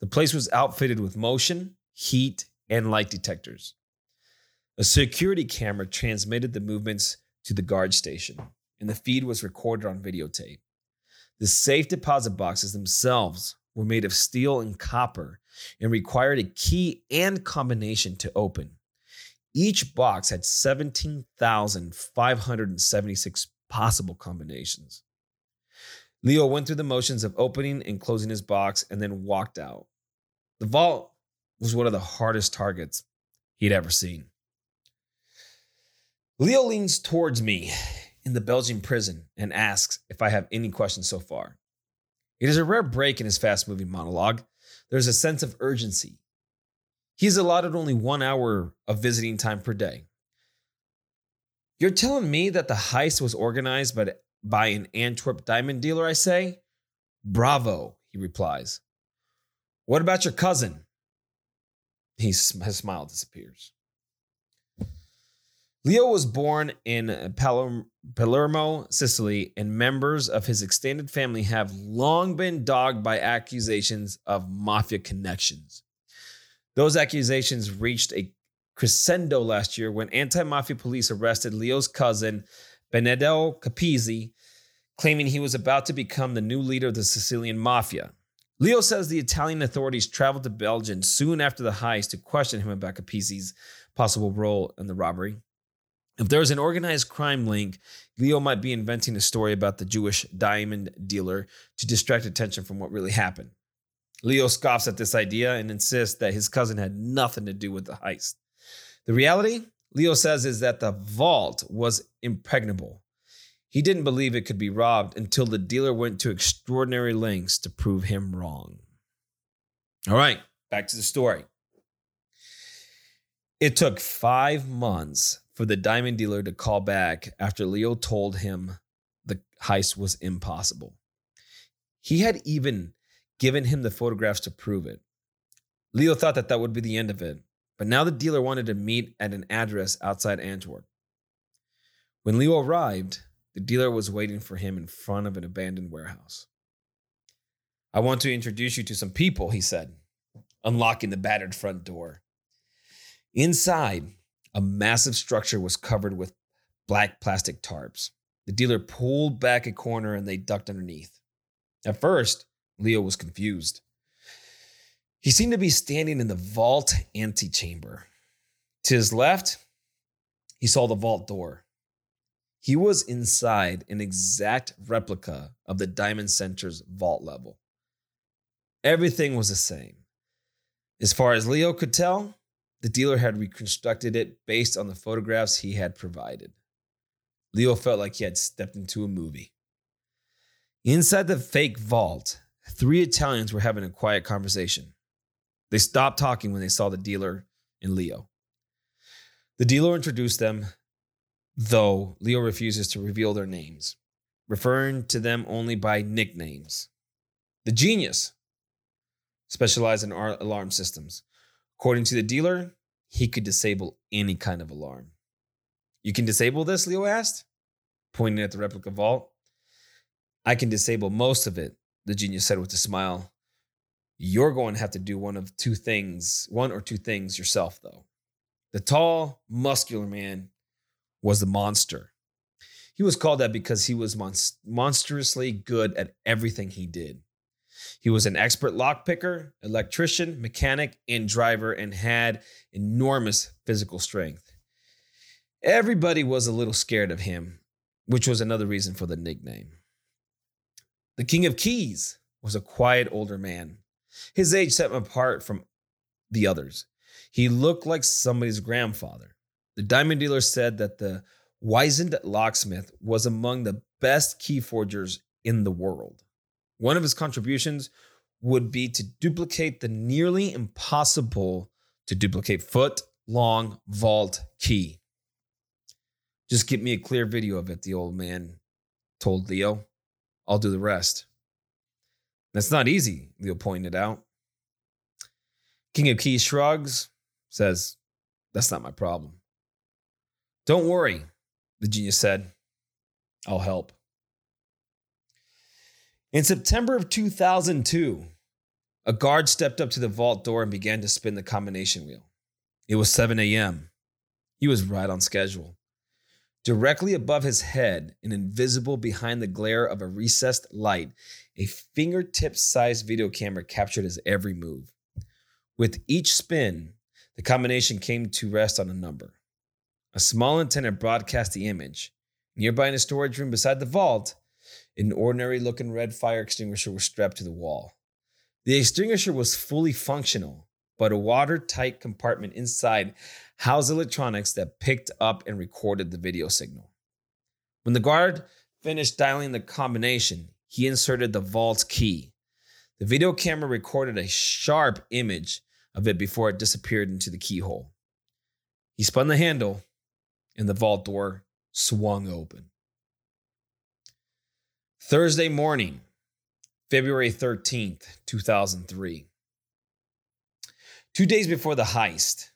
The place was outfitted with motion, heat, and light detectors. A security camera transmitted the movements to the guard station, and the feed was recorded on videotape. The safe deposit boxes themselves were made of steel and copper and required a key and combination to open. Each box had 17,576 possible combinations. Leo went through the motions of opening and closing his box and then walked out. The vault was one of the hardest targets he'd ever seen. Leo leans towards me in the Belgian prison and asks if I have any questions so far. It is a rare break in his fast moving monologue. There's a sense of urgency. He's allotted only one hour of visiting time per day. You're telling me that the heist was organized by, by an Antwerp diamond dealer, I say? Bravo, he replies. What about your cousin? He's, his smile disappears. Leo was born in Palermo, Sicily, and members of his extended family have long been dogged by accusations of mafia connections. Those accusations reached a crescendo last year when anti mafia police arrested Leo's cousin, Benedetto Capizzi, claiming he was about to become the new leader of the Sicilian mafia. Leo says the Italian authorities traveled to Belgium soon after the heist to question him about Capizzi's possible role in the robbery. If there was an organized crime link, Leo might be inventing a story about the Jewish diamond dealer to distract attention from what really happened. Leo scoffs at this idea and insists that his cousin had nothing to do with the heist. The reality, Leo says, is that the vault was impregnable. He didn't believe it could be robbed until the dealer went to extraordinary lengths to prove him wrong. All right, back to the story. It took five months for the diamond dealer to call back after Leo told him the heist was impossible. He had even given him the photographs to prove it. Leo thought that that would be the end of it, but now the dealer wanted to meet at an address outside Antwerp. When Leo arrived, the dealer was waiting for him in front of an abandoned warehouse. I want to introduce you to some people, he said, unlocking the battered front door. Inside, a massive structure was covered with black plastic tarps. The dealer pulled back a corner and they ducked underneath. At first, Leo was confused. He seemed to be standing in the vault antechamber. To his left, he saw the vault door. He was inside an exact replica of the Diamond Center's vault level. Everything was the same. As far as Leo could tell, the dealer had reconstructed it based on the photographs he had provided. Leo felt like he had stepped into a movie. Inside the fake vault, three Italians were having a quiet conversation. They stopped talking when they saw the dealer and Leo. The dealer introduced them, though Leo refuses to reveal their names, referring to them only by nicknames. The genius specialized in alarm systems, According to the dealer, he could disable any kind of alarm. You can disable this, Leo asked, pointing at the replica vault. I can disable most of it, the genius said with a smile. You're going to have to do one of two things, one or two things yourself, though. The tall, muscular man was the monster. He was called that because he was monstrously good at everything he did. He was an expert lockpicker, electrician, mechanic, and driver, and had enormous physical strength. Everybody was a little scared of him, which was another reason for the nickname. The King of Keys was a quiet older man. His age set him apart from the others. He looked like somebody's grandfather. The diamond dealer said that the wizened locksmith was among the best key forgers in the world. One of his contributions would be to duplicate the nearly impossible to duplicate foot long vault key. Just get me a clear video of it, the old man told Leo. I'll do the rest. That's not easy, Leo pointed out. King of Keys shrugs, says, That's not my problem. Don't worry, the genius said. I'll help. In September of 2002, a guard stepped up to the vault door and began to spin the combination wheel. It was 7 a.m. He was right on schedule. Directly above his head and invisible behind the glare of a recessed light, a fingertip sized video camera captured his every move. With each spin, the combination came to rest on a number. A small antenna broadcast the image. Nearby in a storage room beside the vault, an ordinary looking red fire extinguisher was strapped to the wall. The extinguisher was fully functional, but a watertight compartment inside housed electronics that picked up and recorded the video signal. When the guard finished dialing the combination, he inserted the vault key. The video camera recorded a sharp image of it before it disappeared into the keyhole. He spun the handle, and the vault door swung open. Thursday morning, February 13th, 2003. Two days before the heist,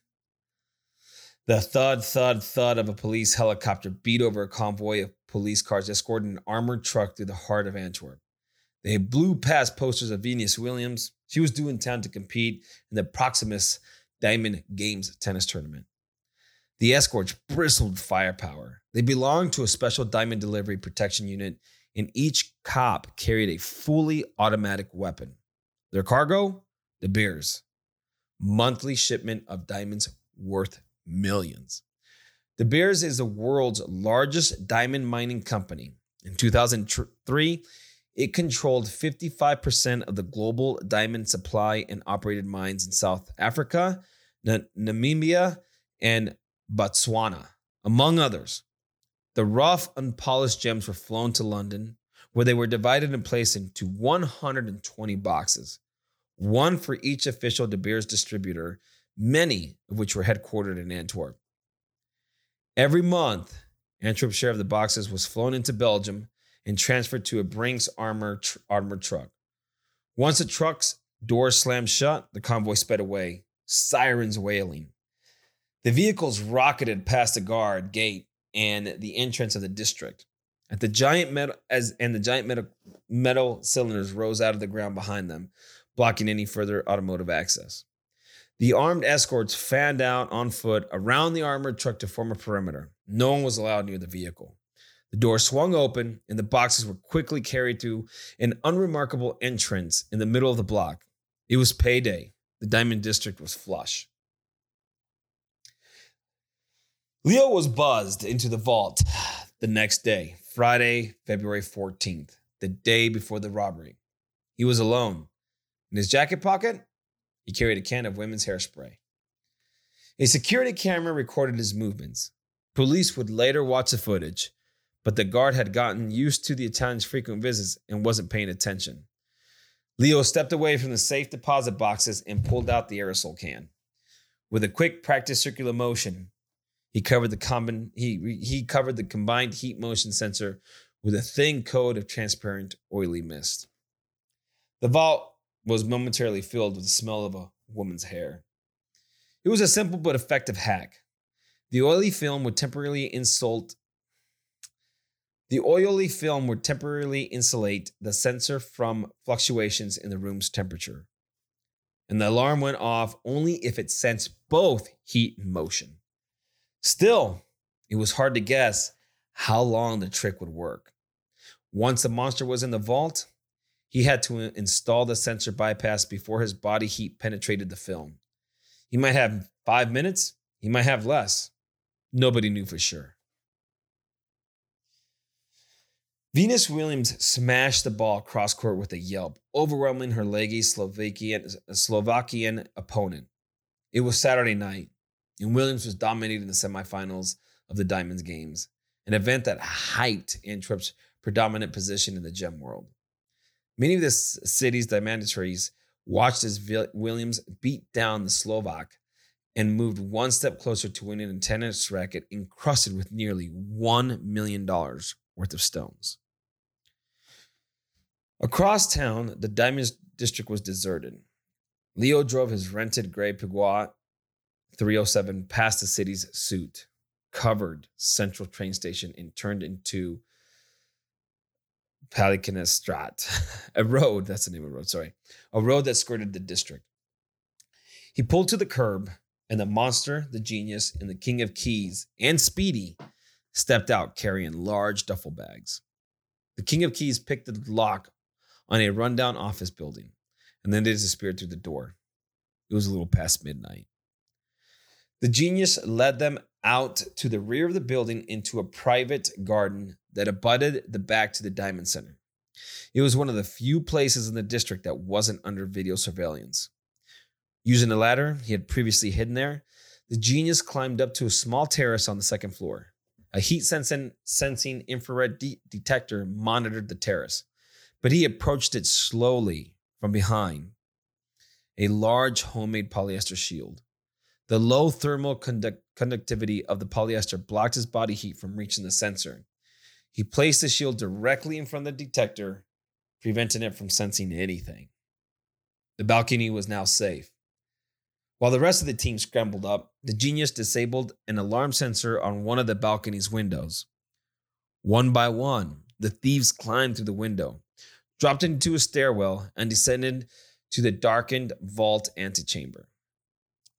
the thud, thud, thud of a police helicopter beat over a convoy of police cars escorting an armored truck through the heart of Antwerp. They blew past posters of Venus Williams. She was due in town to compete in the Proximus Diamond Games tennis tournament. The escorts bristled firepower. They belonged to a special diamond delivery protection unit, and each cop carried a fully automatic weapon. Their cargo? De Beers. Monthly shipment of diamonds worth millions. De Beers is the world's largest diamond mining company. In 2003, it controlled 55% of the global diamond supply and operated mines in South Africa, Namibia, and Botswana, among others. The rough, unpolished gems were flown to London, where they were divided and placed into 120 boxes, one for each official De Beers distributor, many of which were headquartered in Antwerp. Every month, Antwerp's share of the boxes was flown into Belgium and transferred to a Brinks armor tr- armored truck. Once the truck's door slammed shut, the convoy sped away, sirens wailing. The vehicles rocketed past the guard gate and the entrance of the district. At the giant metal as and the giant metal, metal cylinders rose out of the ground behind them, blocking any further automotive access. The armed escorts fanned out on foot around the armored truck to form a perimeter. No one was allowed near the vehicle. The door swung open, and the boxes were quickly carried through an unremarkable entrance in the middle of the block. It was payday. The Diamond District was flush. Leo was buzzed into the vault the next day, Friday, February 14th, the day before the robbery. He was alone. In his jacket pocket, he carried a can of women's hairspray. A security camera recorded his movements. Police would later watch the footage, but the guard had gotten used to the Italian's frequent visits and wasn't paying attention. Leo stepped away from the safe deposit boxes and pulled out the aerosol can. With a quick practice circular motion, he covered the he, he covered the combined heat motion sensor with a thin coat of transparent, oily mist. The vault was momentarily filled with the smell of a woman's hair. It was a simple but effective hack. The oily film would temporarily insult the oily film would temporarily insulate the sensor from fluctuations in the room's temperature. And the alarm went off only if it sensed both heat and motion. Still, it was hard to guess how long the trick would work. Once the monster was in the vault, he had to install the sensor bypass before his body heat penetrated the film. He might have five minutes, he might have less. Nobody knew for sure. Venus Williams smashed the ball cross court with a yelp, overwhelming her leggy Slovakian, Slovakian opponent. It was Saturday night and Williams was dominating the semifinals of the Diamonds Games, an event that hyped Antwerp's predominant position in the gem world. Many of the city's diamantaires watched as Williams beat down the Slovak and moved one step closer to winning a tennis racket encrusted with nearly $1 million worth of stones. Across town, the Diamond District was deserted. Leo drove his rented gray Peugeot 307 past the city's suit, covered Central train station, and turned into Pelikaanstraat, a road, that's the name of the road, sorry, a road that skirted the district. He pulled to the curb, and the monster, the genius, and the king of keys, and Speedy stepped out carrying large duffel bags. The king of keys picked the lock on a rundown office building, and then they disappeared through the door. It was a little past midnight. The genius led them out to the rear of the building into a private garden that abutted the back to the Diamond Center. It was one of the few places in the district that wasn't under video surveillance. Using a ladder he had previously hidden there, the genius climbed up to a small terrace on the second floor. A heat sensing, infrared de- detector monitored the terrace, but he approached it slowly from behind a large homemade polyester shield. The low thermal conduct- conductivity of the polyester blocked his body heat from reaching the sensor. He placed the shield directly in front of the detector, preventing it from sensing anything. The balcony was now safe. While the rest of the team scrambled up, the genius disabled an alarm sensor on one of the balcony's windows. One by one, the thieves climbed through the window, dropped into a stairwell, and descended to the darkened vault antechamber.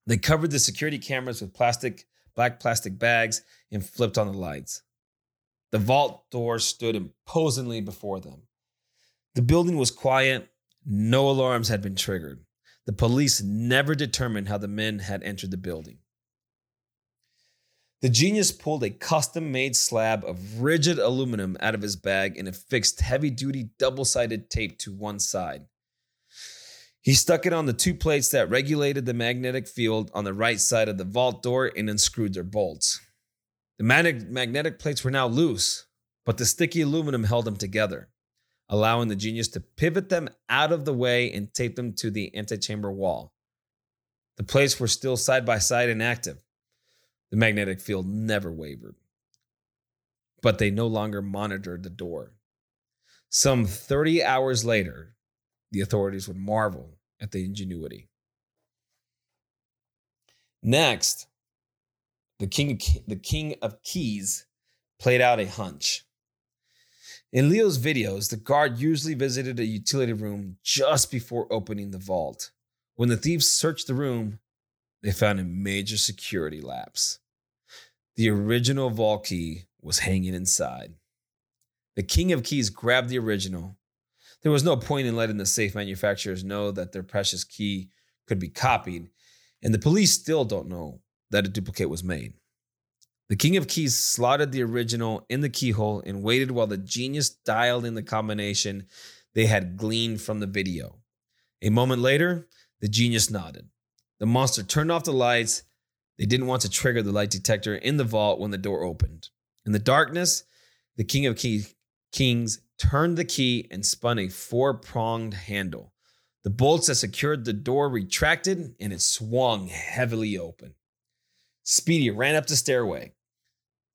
They covered the security cameras with plastic, black plastic bags and flipped on the lights. The vault door stood imposingly before them. The building was quiet, no alarms had been triggered. The police never determined how the men had entered the building. The genius pulled a custom made slab of rigid aluminum out of his bag and affixed heavy duty double sided tape to one side. He stuck it on the two plates that regulated the magnetic field on the right side of the vault door and unscrewed their bolts. The magnetic plates were now loose, but the sticky aluminum held them together, allowing the genius to pivot them out of the way and tape them to the antechamber wall. The plates were still side by side and active. The magnetic field never wavered. But they no longer monitored the door. Some 30 hours later, the authorities would marvel at the ingenuity. Next, the king, the king of keys played out a hunch. In Leo's videos, the guard usually visited a utility room just before opening the vault. When the thieves searched the room, they found a major security lapse. The original vault key was hanging inside. The king of keys grabbed the original, there was no point in letting the safe manufacturers know that their precious key could be copied, and the police still don't know that a duplicate was made. The King of Keys slotted the original in the keyhole and waited while the genius dialed in the combination they had gleaned from the video. A moment later, the genius nodded. The monster turned off the lights. They didn't want to trigger the light detector in the vault when the door opened. In the darkness, the King of Keys Kings turned the key and spun a four pronged handle. The bolts that secured the door retracted and it swung heavily open. Speedy ran up the stairway.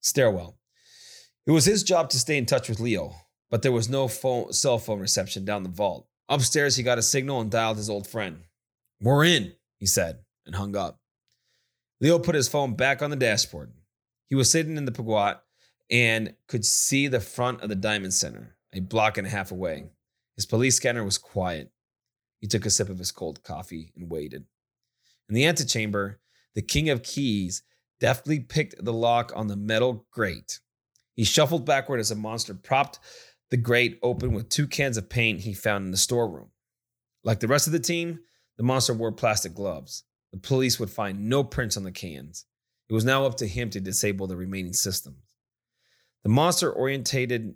Stairwell. It was his job to stay in touch with Leo, but there was no phone, cell phone reception down the vault. Upstairs, he got a signal and dialed his old friend. We're in, he said, and hung up. Leo put his phone back on the dashboard. He was sitting in the Peugeot and could see the front of the Diamond Center a block and a half away. His police scanner was quiet. He took a sip of his cold coffee and waited. In the antechamber, the king of keys deftly picked the lock on the metal grate. He shuffled backward as a monster propped the grate open with two cans of paint he found in the storeroom. Like the rest of the team, the monster wore plastic gloves. The police would find no prints on the cans. It was now up to him to disable the remaining systems. The monster orientated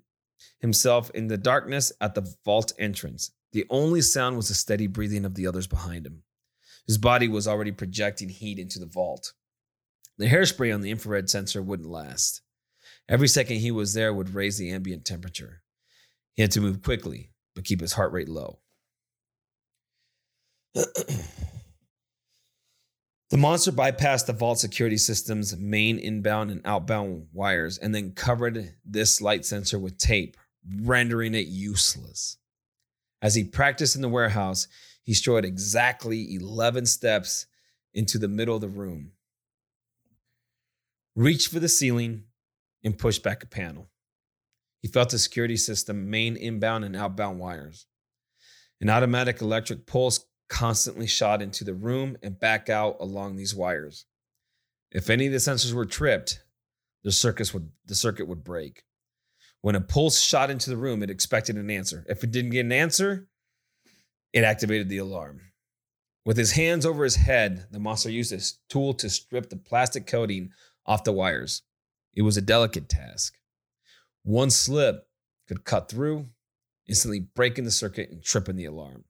himself in the darkness at the vault entrance. The only sound was the steady breathing of the others behind him. His body was already projecting heat into the vault. The hairspray on the infrared sensor wouldn't last. Every second he was there would raise the ambient temperature. He had to move quickly, but keep his heart rate low. the monster bypassed the vault security system's main inbound and outbound wires and then covered this light sensor with tape rendering it useless. As he practiced in the warehouse, he strode exactly 11 steps into the middle of the room, reached for the ceiling, and pushed back a panel. He felt the security system main inbound and outbound wires. An automatic electric pulse constantly shot into the room and back out along these wires. If any of the sensors were tripped, the circuit would the circuit would break. When a pulse shot into the room, it expected an answer. If it didn't get an answer, it activated the alarm. With his hands over his head, the monster used his tool to strip the plastic coating off the wires. It was a delicate task. One slip could cut through, instantly breaking the circuit and tripping the alarm.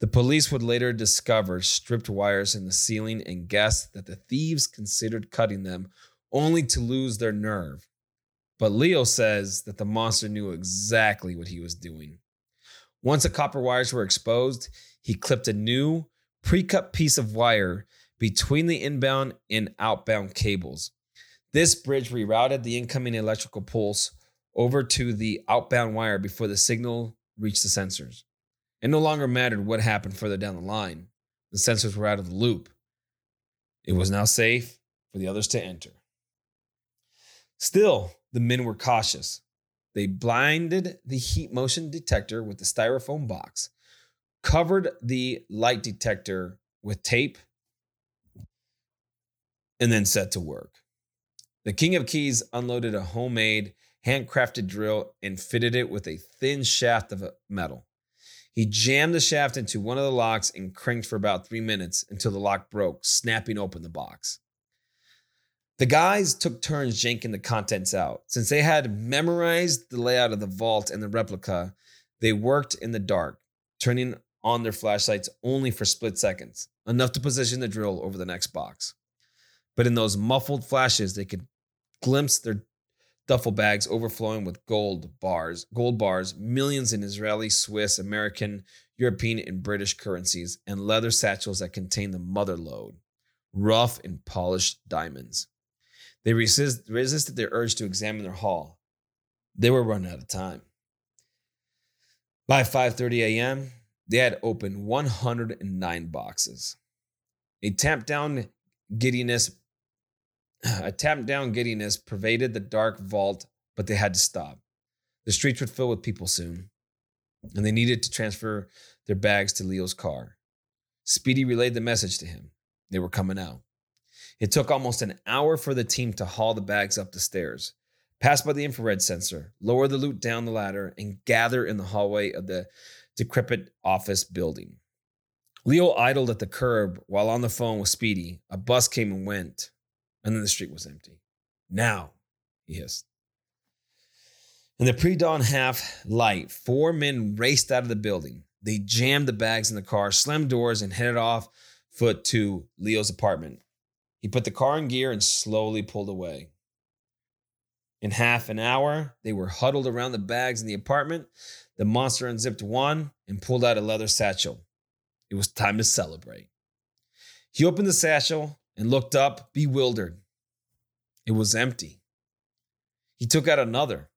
The police would later discover stripped wires in the ceiling and guess that the thieves considered cutting them only to lose their nerve. But Leo says that the monster knew exactly what he was doing. Once the copper wires were exposed, he clipped a new, pre cut piece of wire between the inbound and outbound cables. This bridge rerouted the incoming electrical pulse over to the outbound wire before the signal reached the sensors. It no longer mattered what happened further down the line. The sensors were out of the loop. It was now safe for the others to enter. Still, the men were cautious. They blinded the heat motion detector with the styrofoam box, covered the light detector with tape, and then set to work. The King of Keys unloaded a homemade, handcrafted drill and fitted it with a thin shaft of metal. He jammed the shaft into one of the locks and cranked for about three minutes until the lock broke, snapping open the box. The guys took turns janking the contents out. Since they had memorized the layout of the vault and the replica, they worked in the dark, turning on their flashlights only for split seconds, enough to position the drill over the next box. But in those muffled flashes, they could glimpse their duffel bags overflowing with gold bars, gold bars, millions in Israeli, Swiss, American, European, and British currencies, and leather satchels that contained the mother lode, rough and polished diamonds. They resist, resisted their urge to examine their haul. They were running out of time. By 5:30 a.m., they had opened 109 boxes. A tamped down giddiness a tamped down giddiness pervaded the dark vault, but they had to stop. The streets would fill with people soon, and they needed to transfer their bags to Leo's car. Speedy relayed the message to him. They were coming out. It took almost an hour for the team to haul the bags up the stairs, pass by the infrared sensor, lower the loot down the ladder, and gather in the hallway of the decrepit office building. Leo idled at the curb while on the phone with Speedy. A bus came and went, and then the street was empty. Now, he hissed. In the pre dawn half light, four men raced out of the building. They jammed the bags in the car, slammed doors, and headed off foot to Leo's apartment. He put the car in gear and slowly pulled away. In half an hour, they were huddled around the bags in the apartment. The monster unzipped one and pulled out a leather satchel. It was time to celebrate. He opened the satchel and looked up, bewildered. It was empty. He took out another.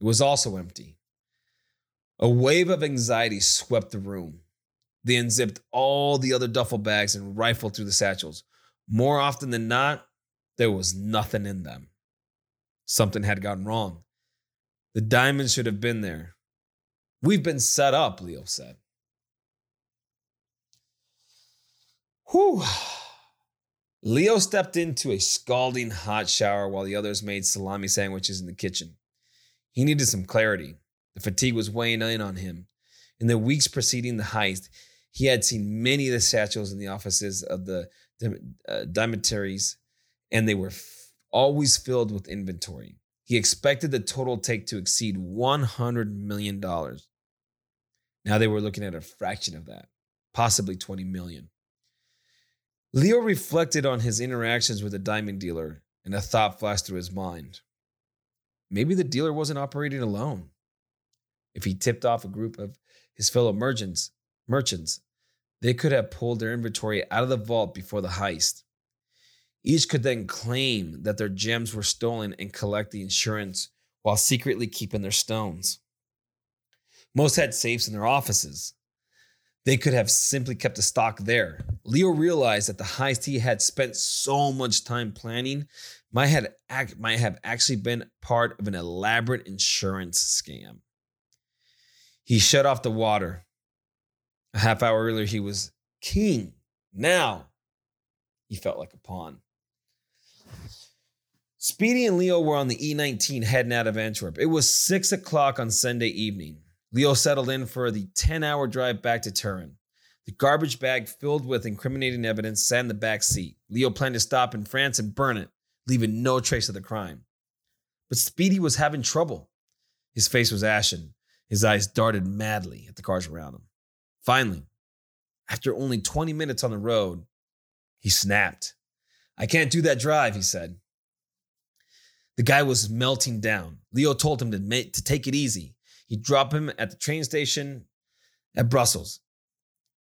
It was also empty. A wave of anxiety swept the room. They unzipped all the other duffel bags and rifled through the satchels. More often than not, there was nothing in them. Something had gone wrong. The diamonds should have been there. We've been set up, Leo said. Whew. Leo stepped into a scalding hot shower while the others made salami sandwiches in the kitchen. He needed some clarity. The fatigue was weighing in on him. In the weeks preceding the heist, he had seen many of the satchels in the offices of the uh, and they were f- always filled with inventory. He expected the total take to exceed $100 million. Now they were looking at a fraction of that, possibly 20 million. Leo reflected on his interactions with the diamond dealer, and a thought flashed through his mind. Maybe the dealer wasn't operating alone. If he tipped off a group of his fellow merchants, merchants, they could have pulled their inventory out of the vault before the heist. Each could then claim that their gems were stolen and collect the insurance while secretly keeping their stones. Most had safes in their offices. They could have simply kept the stock there. Leo realized that the heist he had spent so much time planning might have, act, might have actually been part of an elaborate insurance scam. He shut off the water. A half hour earlier, he was king. Now, he felt like a pawn. Speedy and Leo were on the E19 heading out of Antwerp. It was six o'clock on Sunday evening. Leo settled in for the 10 hour drive back to Turin. The garbage bag filled with incriminating evidence sat in the back seat. Leo planned to stop in France and burn it, leaving no trace of the crime. But Speedy was having trouble. His face was ashen. His eyes darted madly at the cars around him. Finally, after only 20 minutes on the road, he snapped. I can't do that drive, he said. The guy was melting down. Leo told him to, make, to take it easy. He'd drop him at the train station at Brussels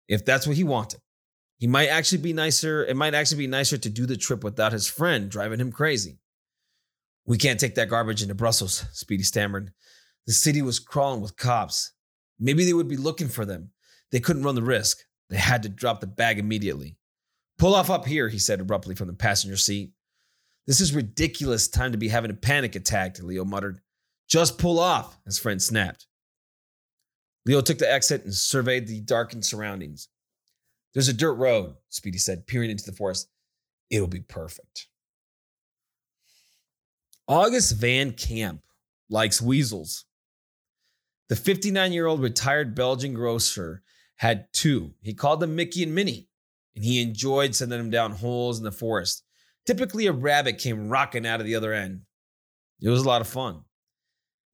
if that's what he wanted. He might actually be nicer. It might actually be nicer to do the trip without his friend driving him crazy. We can't take that garbage into Brussels, Speedy stammered. The city was crawling with cops. Maybe they would be looking for them. They couldn't run the risk. They had to drop the bag immediately. Pull off up here, he said abruptly from the passenger seat. This is ridiculous time to be having a panic attack, Leo muttered. Just pull off, his friend snapped. Leo took the exit and surveyed the darkened surroundings. There's a dirt road, Speedy said, peering into the forest. It'll be perfect. August Van Camp likes weasels. The 59 year old retired Belgian grocer had two. He called them Mickey and Minnie, and he enjoyed sending them down holes in the forest. Typically, a rabbit came rocking out of the other end. It was a lot of fun.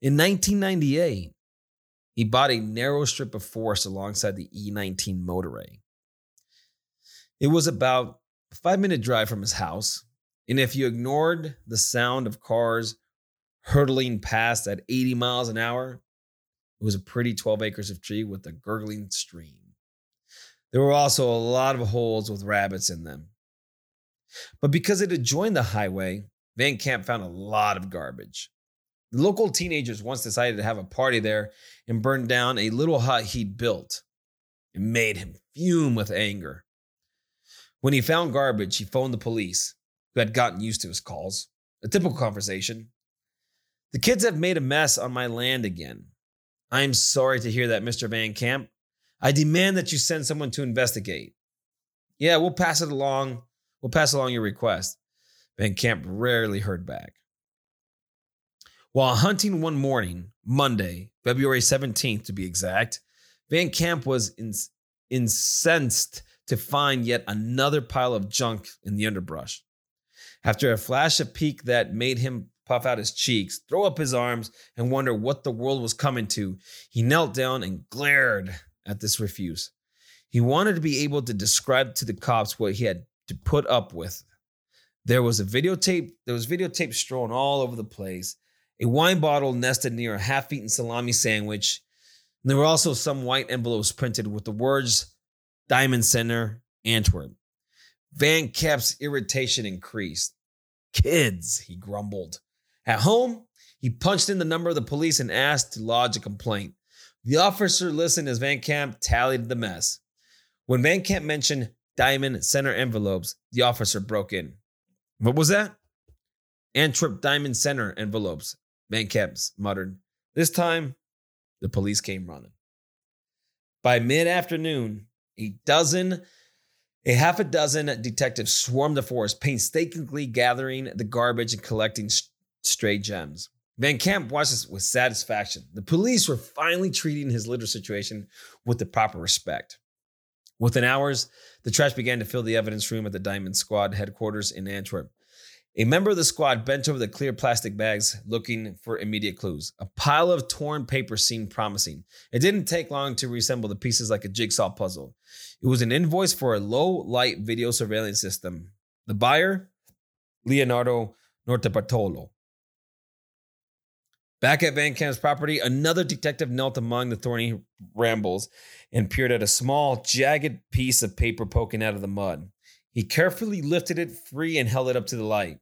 In 1998, he bought a narrow strip of forest alongside the E19 motorway. It was about a five minute drive from his house, and if you ignored the sound of cars hurtling past at 80 miles an hour, it was a pretty 12 acres of tree with a gurgling stream. There were also a lot of holes with rabbits in them. But because it adjoined the highway, Van Camp found a lot of garbage. Local teenagers once decided to have a party there and burned down a little hut he'd built. It made him fume with anger. When he found garbage, he phoned the police, who had gotten used to his calls. A typical conversation. The kids have made a mess on my land again. I am sorry to hear that, Mr. Van Camp. I demand that you send someone to investigate. Yeah, we'll pass it along. We'll pass along your request. Van Camp rarely heard back. While hunting one morning, Monday, February 17th to be exact, Van Camp was incensed to find yet another pile of junk in the underbrush. After a flash of pique that made him puff out his cheeks, throw up his arms, and wonder what the world was coming to, he knelt down and glared at this refuse. He wanted to be able to describe to the cops what he had to put up with. There was a videotape, there was videotape strewn all over the place a wine bottle nested near a half eaten salami sandwich. And there were also some white envelopes printed with the words Diamond Center, Antwerp. Van Camp's irritation increased. Kids, he grumbled. At home, he punched in the number of the police and asked to lodge a complaint. The officer listened as Van Camp tallied the mess. When Van Camp mentioned Diamond Center envelopes, the officer broke in. What was that? Antwerp Diamond Center envelopes, Van Camps muttered. This time, the police came running. By mid afternoon, a dozen, a half a dozen detectives swarmed the forest, painstakingly gathering the garbage and collecting stray gems. Van Camp watched this with satisfaction. The police were finally treating his litter situation with the proper respect. Within hours, the trash began to fill the evidence room at the Diamond Squad headquarters in Antwerp. A member of the squad bent over the clear plastic bags looking for immediate clues. A pile of torn paper seemed promising. It didn't take long to reassemble the pieces like a jigsaw puzzle. It was an invoice for a low light video surveillance system. The buyer, Leonardo Notarbartolo. Back at Van Camp's property, another detective knelt among the thorny rambles and peered at a small, jagged piece of paper poking out of the mud. He carefully lifted it free and held it up to the light.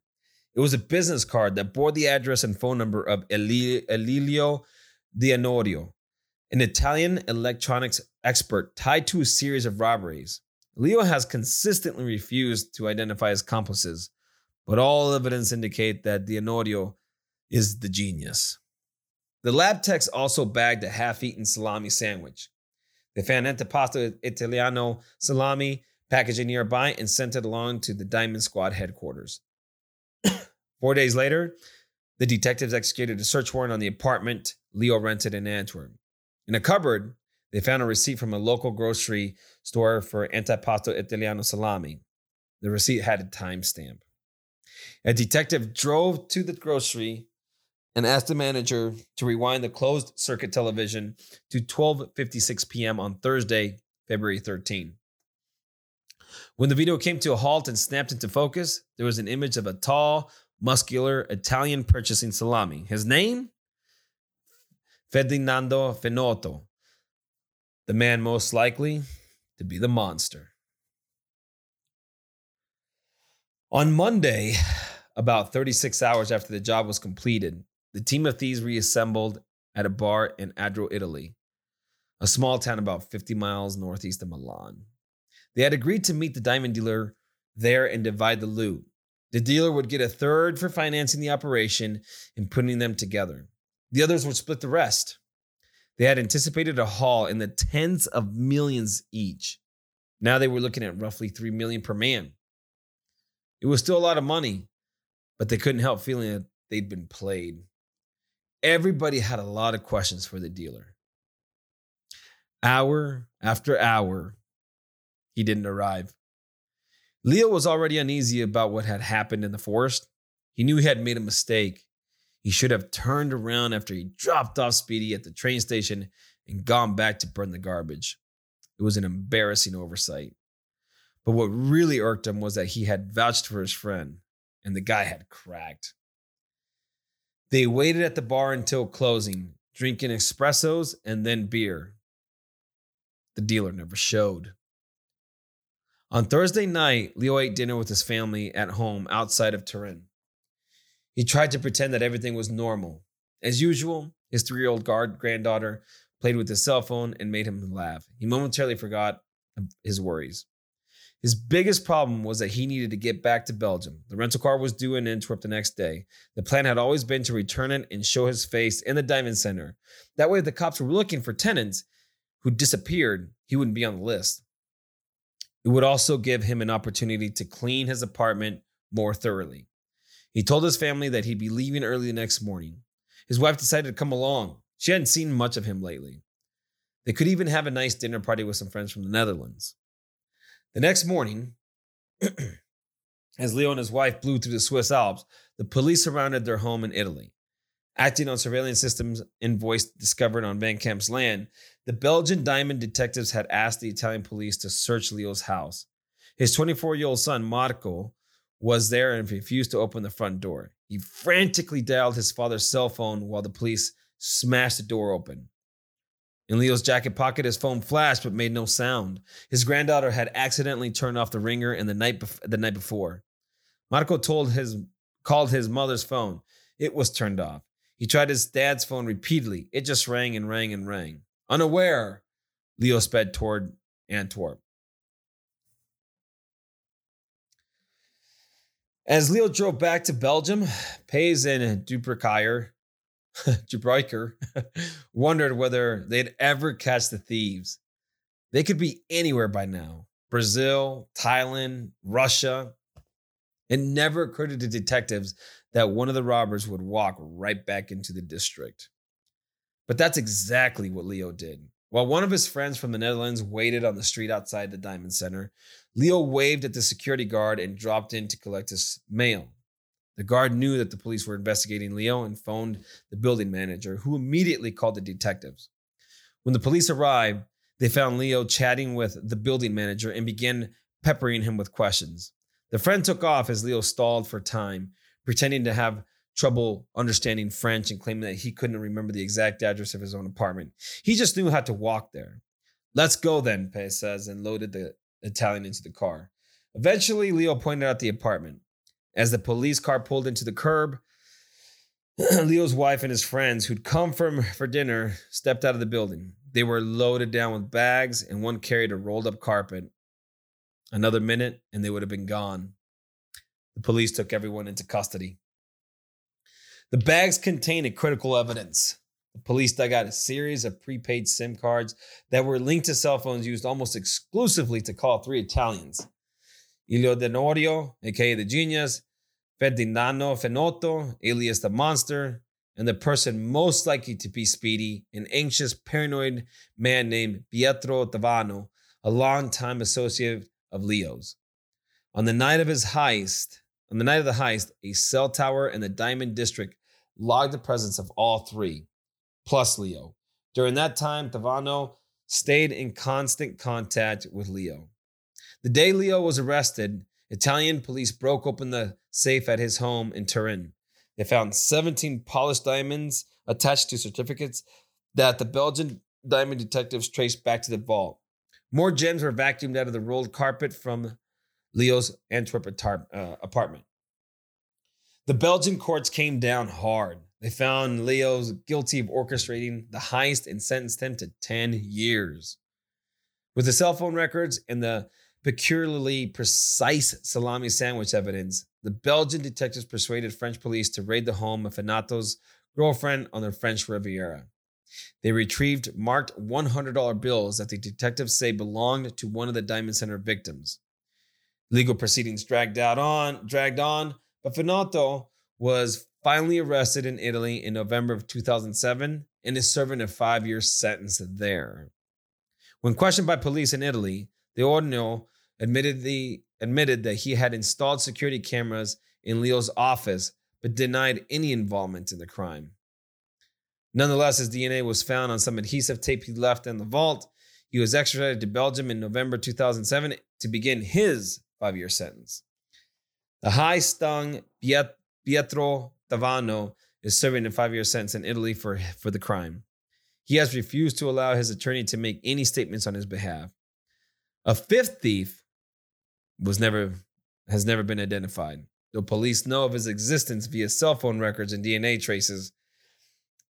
It was a business card that bore the address and phone number of Elilio D'Onorio, an Italian electronics expert tied to a series of robberies. Leo has consistently refused to identify his accomplices, but all evidence indicate that D'Onorio is the genius. The lab techs also bagged a half-eaten salami sandwich. They found antipasto italiano salami packaging nearby and sent it along to the Diamond Squad headquarters. Four days later, the detectives executed a search warrant on the apartment Leo rented in Antwerp. In a cupboard, they found a receipt from a local grocery store for antipasto italiano salami. The receipt had a timestamp. A detective drove to the grocery and asked the manager to rewind the closed circuit television to 12:56 p.m. on Thursday, February 13. When the video came to a halt and snapped into focus, there was an image of a tall, muscular Italian purchasing salami. His name? Ferdinando Finotto, the man most likely to be the monster. On Monday, about 36 hours after the job was completed, the team of thieves reassembled at a bar in Adro, Italy, a small town about 50 miles northeast of Milan. They had agreed to meet the diamond dealer there and divide the loot. The dealer would get a third for financing the operation and putting them together. The others would split the rest. They had anticipated a haul in the tens of millions each. Now they were looking at roughly 3 million per man. It was still a lot of money, but they couldn't help feeling that they'd been played. Everybody had a lot of questions for the dealer. Hour after hour, he didn't arrive. Leo was already uneasy about what had happened in the forest. He knew he had made a mistake. He should have turned around after he dropped off Speedy at the train station and gone back to burn the garbage. It was an embarrassing oversight. But what really irked him was that he had vouched for his friend, and the guy had cracked. They waited at the bar until closing, drinking espressos and then beer. The dealer never showed. On Thursday night, Leo ate dinner with his family at home outside of Turin. He tried to pretend that everything was normal. As usual, his three year old granddaughter played with his cell phone and made him laugh. He momentarily forgot his worries. His biggest problem was that he needed to get back to Belgium. The rental car was due in Antwerp the next day. The plan had always been to return it and show his face in the Diamond Center. That way, if the cops were looking for tenants who disappeared, he wouldn't be on the list. It would also give him an opportunity to clean his apartment more thoroughly. He told his family that he'd be leaving early the next morning. His wife decided to come along. She hadn't seen much of him lately. They could even have a nice dinner party with some friends from the Netherlands. The next morning, as Leo and his wife blew through the Swiss Alps, the police surrounded their home in Italy. Acting on surveillance systems and invoice discovered on Van Camp's land, the Belgian diamond detectives had asked the Italian police to search Leo's house. His 24 year old son, Marco, was there and refused to open the front door. He frantically dialed his father's cell phone while the police smashed the door open. In Leo's jacket pocket, his phone flashed but made no sound. His granddaughter had accidentally turned off the ringer in the night, the night before. Marco told his, called his mother's phone. It was turned off. He tried his dad's phone repeatedly. It just rang and rang and rang. Unaware, Leo sped toward Antwerp. As Leo drove back to Belgium, Peys and Duperkeier, Dubreiker wondered whether they'd ever catch the thieves. They could be anywhere by now Brazil, Thailand, Russia. It never occurred to detectives that one of the robbers would walk right back into the district. But that's exactly what Leo did. While one of his friends from the Netherlands waited on the street outside the Diamond Center, Leo waved at the security guard and dropped in to collect his mail. The guard knew that the police were investigating Leo and phoned the building manager, who immediately called the detectives. When the police arrived, they found Leo chatting with the building manager and began peppering him with questions. The friend took off as Leo stalled for time, pretending to have trouble understanding French and claiming that he couldn't remember the exact address of his own apartment. He just knew how to walk there. Let's go then, Peys says, and loaded the Italian into the car. Eventually, Leo pointed out the apartment. As the police car pulled into the curb, Leo's wife and his friends who'd come from for dinner stepped out of the building. They were loaded down with bags, and one carried a rolled up carpet. Another minute, and they would have been gone. The police took everyone into custody. The bags contained critical evidence. The police dug out a series of prepaid SIM cards that were linked to cell phones used almost exclusively to call three Italians Elio D'Onorio, aka the genius, Ferdinando Finotto, alias the monster, and the person most likely to be Speedy, an anxious, paranoid man named Pietro Tavano, a longtime associate of Leo's. On the night of his heist, on the night of the heist, a cell tower in the Diamond District logged the presence of all three, plus Leo. During that time, Tavano stayed in constant contact with Leo. The day Leo was arrested, Italian police broke open the safe at his home in Turin. They found 17 polished diamonds attached to certificates that the Belgian diamond detectives traced back to the vault. More gems were vacuumed out of the rolled carpet from Leo's Antwerp uh, apartment. The Belgian courts came down hard. They found Leo's guilty of orchestrating the heist and sentenced him to 10 years. With the cell phone records and the peculiarly precise salami sandwich evidence, the Belgian detectives persuaded French police to raid the home of Finotto's girlfriend on the French Riviera. They retrieved marked $100 bills that the detectives say belonged to one of the Diamond Center victims. Legal proceedings dragged out on, dragged on, but Finotto was finally arrested in Italy in November of 2007 and is serving a five-year sentence there. When questioned by police in Italy, D'Onorio admitted, admitted that he had installed security cameras in Leo's office, but denied any involvement in the crime. Nonetheless, his DNA was found on some adhesive tape he left in the vault. He was extradited to Belgium in November 2007 to begin his five year sentence. The high stung Pietro Tavano is serving a five year sentence in Italy for, for the crime. He has refused to allow his attorney to make any statements on his behalf. A fifth thief was never has never been identified. Though police know of his existence via cell phone records and DNA traces,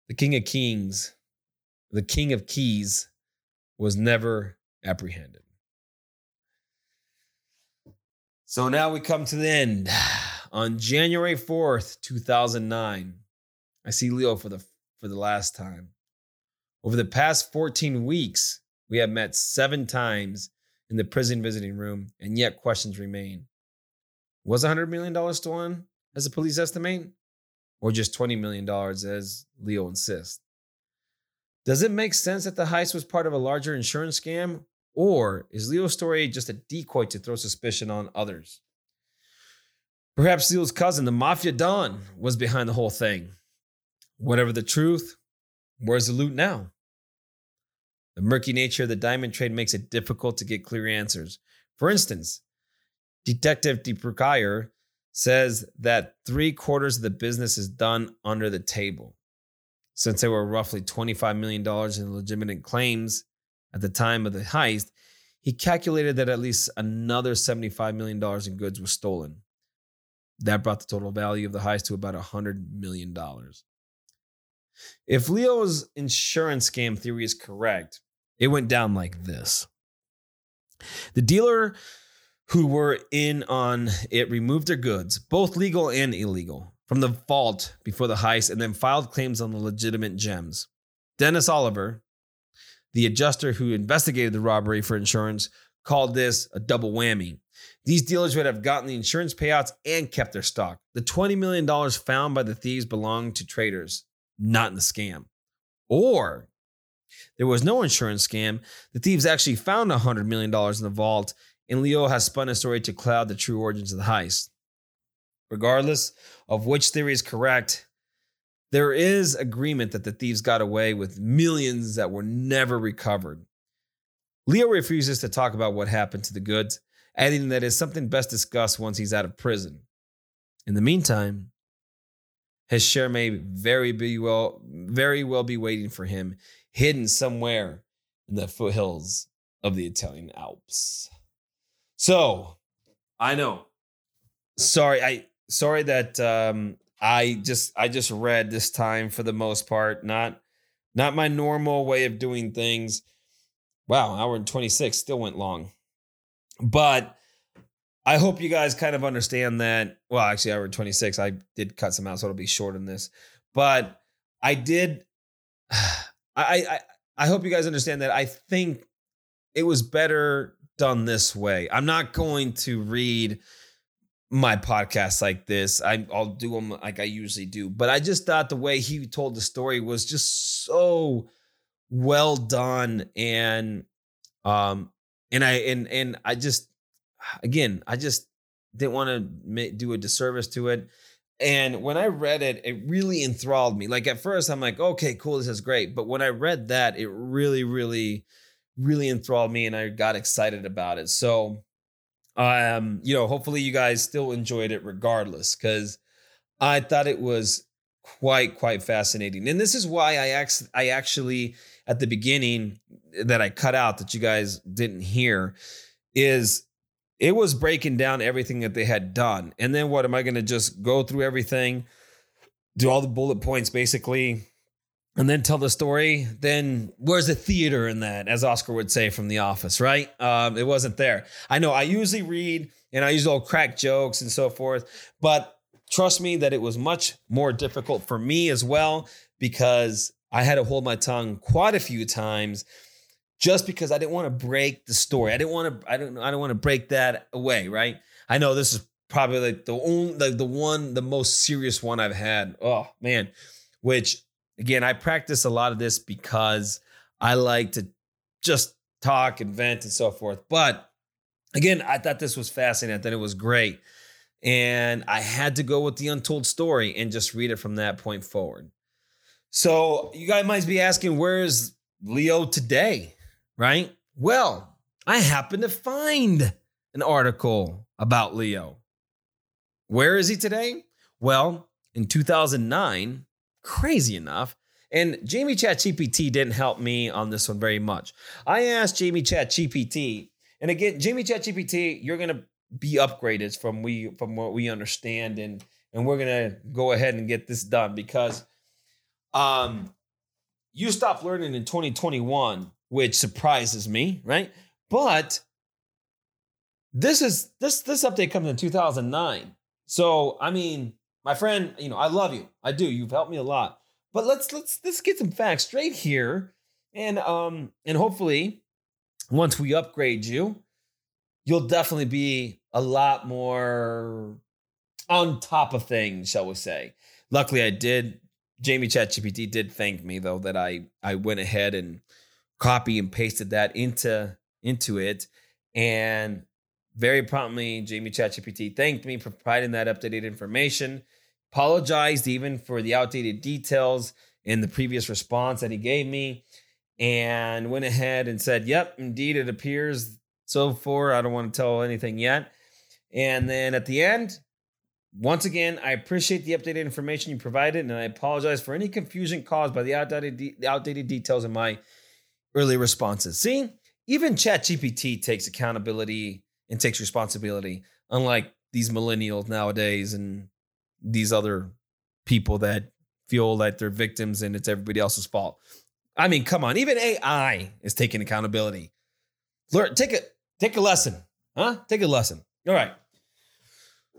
the King of Kings, the King of Keys, was never apprehended. So now we come to the end. On January 4th, 2009, I see Leo for the for the last time. Over the past 14 weeks, we have met 7 times in the prison visiting room, and yet questions remain. Was $100 million stolen, as the police estimate, or just $20 million, as Leo insists? Does it make sense that the heist was part of a larger insurance scam, or is Leo's story just a decoy to throw suspicion on others? Perhaps Leo's cousin, the Mafia Don, was behind the whole thing. Whatever the truth, where's the loot now? The murky nature of the diamond trade makes it difficult to get clear answers. For instance, Detective De Bruycker says that three quarters of the business is done under the table. Since there were roughly $25 million in legitimate claims at the time of the heist, he calculated that at least another $75 million in goods was stolen. That brought the total value of the heist to about $100 million. If Leo's insurance scam theory is correct, it went down like this. The dealer who were in on it removed their goods, both legal and illegal, from the vault before the heist and then filed claims on the legitimate gems. Dennis Oliver, the adjuster who investigated the robbery for insurance, called this a double whammy. These dealers would have gotten the insurance payouts and kept their stock. The $20 million found by the thieves belonged to traders not in the scam. Or there was no insurance scam. The thieves actually found $100 million in the vault, and Leo has spun a story to cloud the true origins of the heist. Regardless of which theory is correct, there is agreement that the thieves got away with millions that were never recovered. Leo refuses to talk about what happened to the goods, adding that it's something best discussed once he's out of prison. In the meantime, his share may very be well, very well be waiting for him, hidden somewhere in the foothills of the Italian Alps. So, I know. Sorry, I sorry that um, I just I just read this time for the most part, not not my normal way of doing things. Wow, hour and 26 still went long. But I hope you guys kind of understand that. Well, actually, hour and 26, I did cut some out, so it'll be short in this. But I did I I I hope you guys understand that I think it was better done this way. I'm not going to read my podcast like this. I, will do them like I usually do. But I just thought the way he told the story was just so well done, and um, and I and and I just again I just didn't want to do a disservice to it. And when I read it, it really enthralled me. Like at first, I'm like, okay, cool, this is great. But when I read that, it really, really, really enthralled me, and I got excited about it. So um, you know, hopefully you guys still enjoyed it regardless, because I thought it was quite quite fascinating. And this is why I act- I actually at the beginning that I cut out that you guys didn't hear is it was breaking down everything that they had done. And then what am I going to just go through everything, do all the bullet points basically, and then tell the story, then where's the theater in that, as Oscar would say from The Office, right? Um, it wasn't there. I know I usually read and I usually crack jokes and so forth, but trust me that it was much more difficult for me as well because I had to hold my tongue quite a few times just because I didn't want to break the story. I didn't want to. I don't. I don't want to break that away. Right. I know this is probably like the only, the, the one, the most serious one I've had. Oh man, which Again, I practice a lot of this because I like to just talk and vent and so forth. But again, I thought this was fascinating. I thought it was great. And I had to go with the untold story and just read it from that point forward. So you guys might be asking, where's Leo today? Right? Well, I happened to find an article about Leo. Where is he today? Well, in 2009, crazy enough. And Jamie Chat GPT didn't help me on this one very much. I asked Jamie Chat GPT, and again, Jamie Chat GPT, you're gonna be upgraded from we from what we understand, and and we're gonna go ahead and get this done because um you stopped learning in 2021, which surprises me, right? But this is this this update comes in 2009. So I mean, my friend, you know, I love you. I do. You've helped me a lot. But let's let's let's get some facts straight here. And um and hopefully once we upgrade you, you'll definitely be a lot more on top of things, shall we say. Luckily I did Jamie ChatGPT did thank me though that I I went ahead and copy and pasted that into into it and very promptly, Jamie ChatGPT thanked me for providing that updated information, apologized even for the outdated details in the previous response that he gave me, and went ahead and said, Yep, indeed, it appears so far. I don't want to tell anything yet. And then at the end, once again, I appreciate the updated information you provided, and I apologize for any confusion caused by the outdated, de- outdated details in my early responses. See, even ChatGPT takes accountability and takes responsibility, unlike these millennials nowadays and these other people that feel like they're victims and it's everybody else's fault. I mean, come on, even AI is taking accountability. Learn, take a take a lesson, huh? Take a lesson. All right.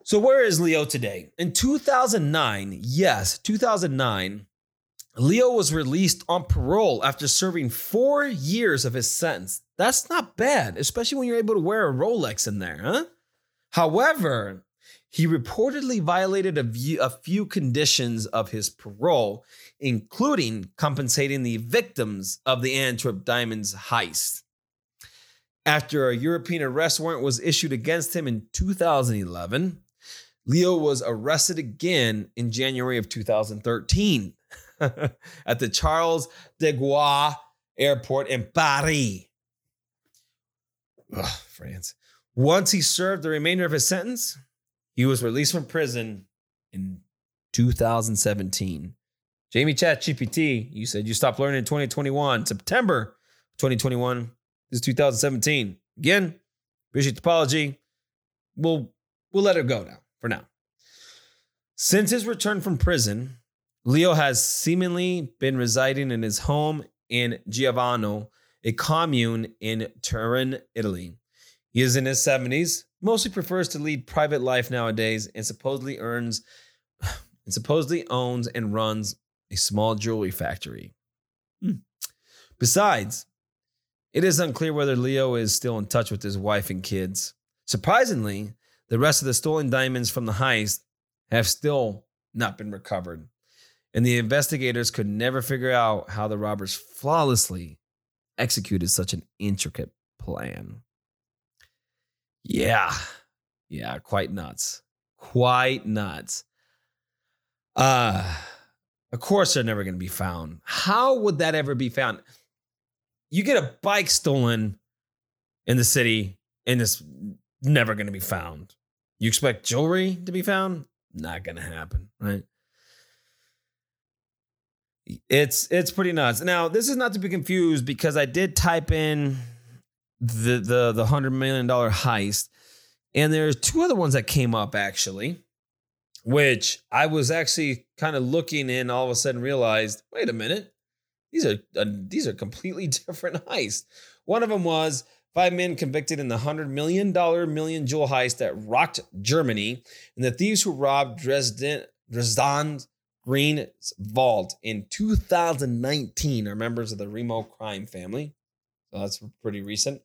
So where is Leo today? In 2009, yes, 2009, Leo was released on parole after serving four years of his sentence. That's not bad, especially when you're able to wear a Rolex in there, huh? However, he reportedly violated a, a few conditions of his parole, including compensating the victims of the Antwerp Diamonds heist. After a European arrest warrant was issued against him in 2011, Leo was arrested again in January of 2013 at the Charles de Gaulle Airport in Paris. Ugh, France. Once he served the remainder of his sentence, he was released from prison in 2017. Jamie Chat GPT, you said you stopped learning in 2021, September 2021. This is 2017. Again, appreciate the apology. We'll we'll let it go now for now. Since his return from prison, Leo has seemingly been residing in his home in Giovano, a commune in Turin, Italy. He is in his 70s, mostly prefers to lead private life nowadays, and supposedly earns and supposedly owns and runs a small jewelry factory. Hmm. Besides, it is unclear whether Leo is still in touch with his wife and kids. Surprisingly, the rest of the stolen diamonds from the heist have still not been recovered, and the investigators could never figure out how the robbers flawlessly executed such an intricate plan. Yeah, yeah, quite nuts. Quite nuts. Uh, of course, they're never going to be found. How would that ever be found? You get a bike stolen in the city and it's never going to be found. You expect jewelry to be found? Not going to happen, right? It's it's pretty nuts. Now, this is not to be confused because I did type in the the the 100 million dollar heist and there's two other ones that came up actually which I was actually kind of looking in, all of a sudden realized, wait a minute, these are uh, these are completely different heists. One of them was five men convicted in the hundred million dollar million jewel heist that rocked Germany, and the thieves who robbed Dresden Dresden Green's vault in 2019 are members of the Remmo crime family. So that's pretty recent.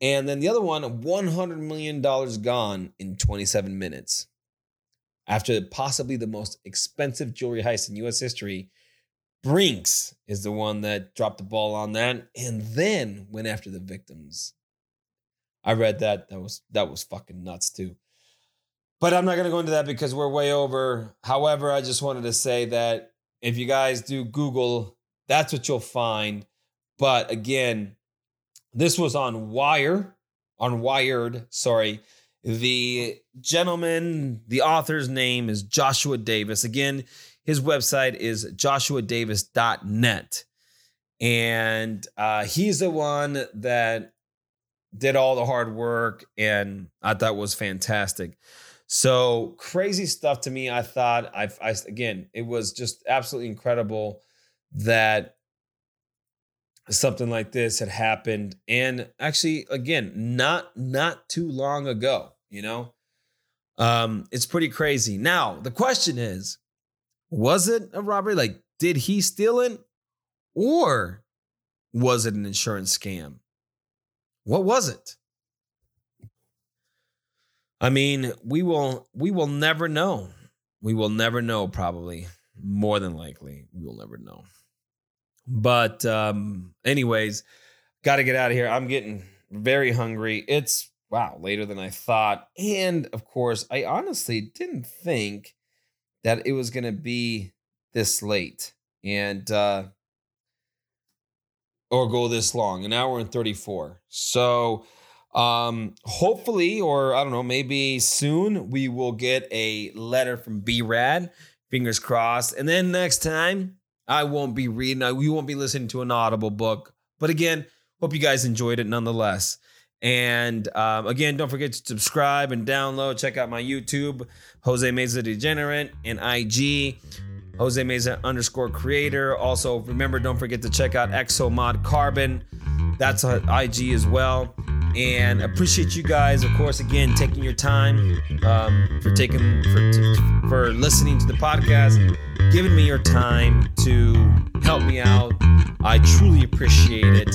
And then the other one, $100 million gone in 27 minutes after possibly the most expensive jewelry heist in US history. Brinks is the one that dropped the ball on that and then went after the victims. I read that. That was that was fucking nuts too. But I'm not going to go into that because we're way over. However, I just wanted to say that if you guys do Google, that's what you'll find. But again, this was on Wire, on Wired, sorry. The gentleman, the author's name is Joshua Davis. Again, his website is joshuadavis.net. And uh, he's the one that did all the hard work and I thought was fantastic. So crazy stuff to me. I thought I, I again, it was just absolutely incredible that something like this had happened and actually again not not too long ago you know? Um it's pretty crazy. Now the question is was it a robbery? Like did he steal it or was it an insurance scam? What was it i mean we will we will never know we will never know probably more than likely we will never know but um, anyways, got to get out of here. I'm getting very hungry. It's wow, later than I thought. And of course, I honestly didn't think that it was going to be this late and uh or go this long, an hour and 34. So um hopefully or I don't know, maybe soon we will get a letter from B-Rad. Fingers crossed. And then next time I won't be reading, you won't be listening to an Audible book. But again, hope you guys enjoyed it nonetheless. And um, again, don't forget to subscribe and download. Check out my YouTube, Jose Meza Degenerate, and IG, Jose Meza underscore creator. Also, remember, don't forget to check out Exomod Carbon. That's IG as well. And appreciate you guys, of course, again, taking your time um, for taking for, to, for listening to the podcast giving me your time to help me out. I truly appreciate it.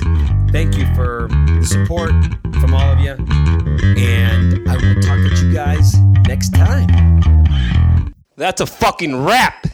Thank you for the support from all of you. And I will talk to you guys next time. That's a fucking wrap.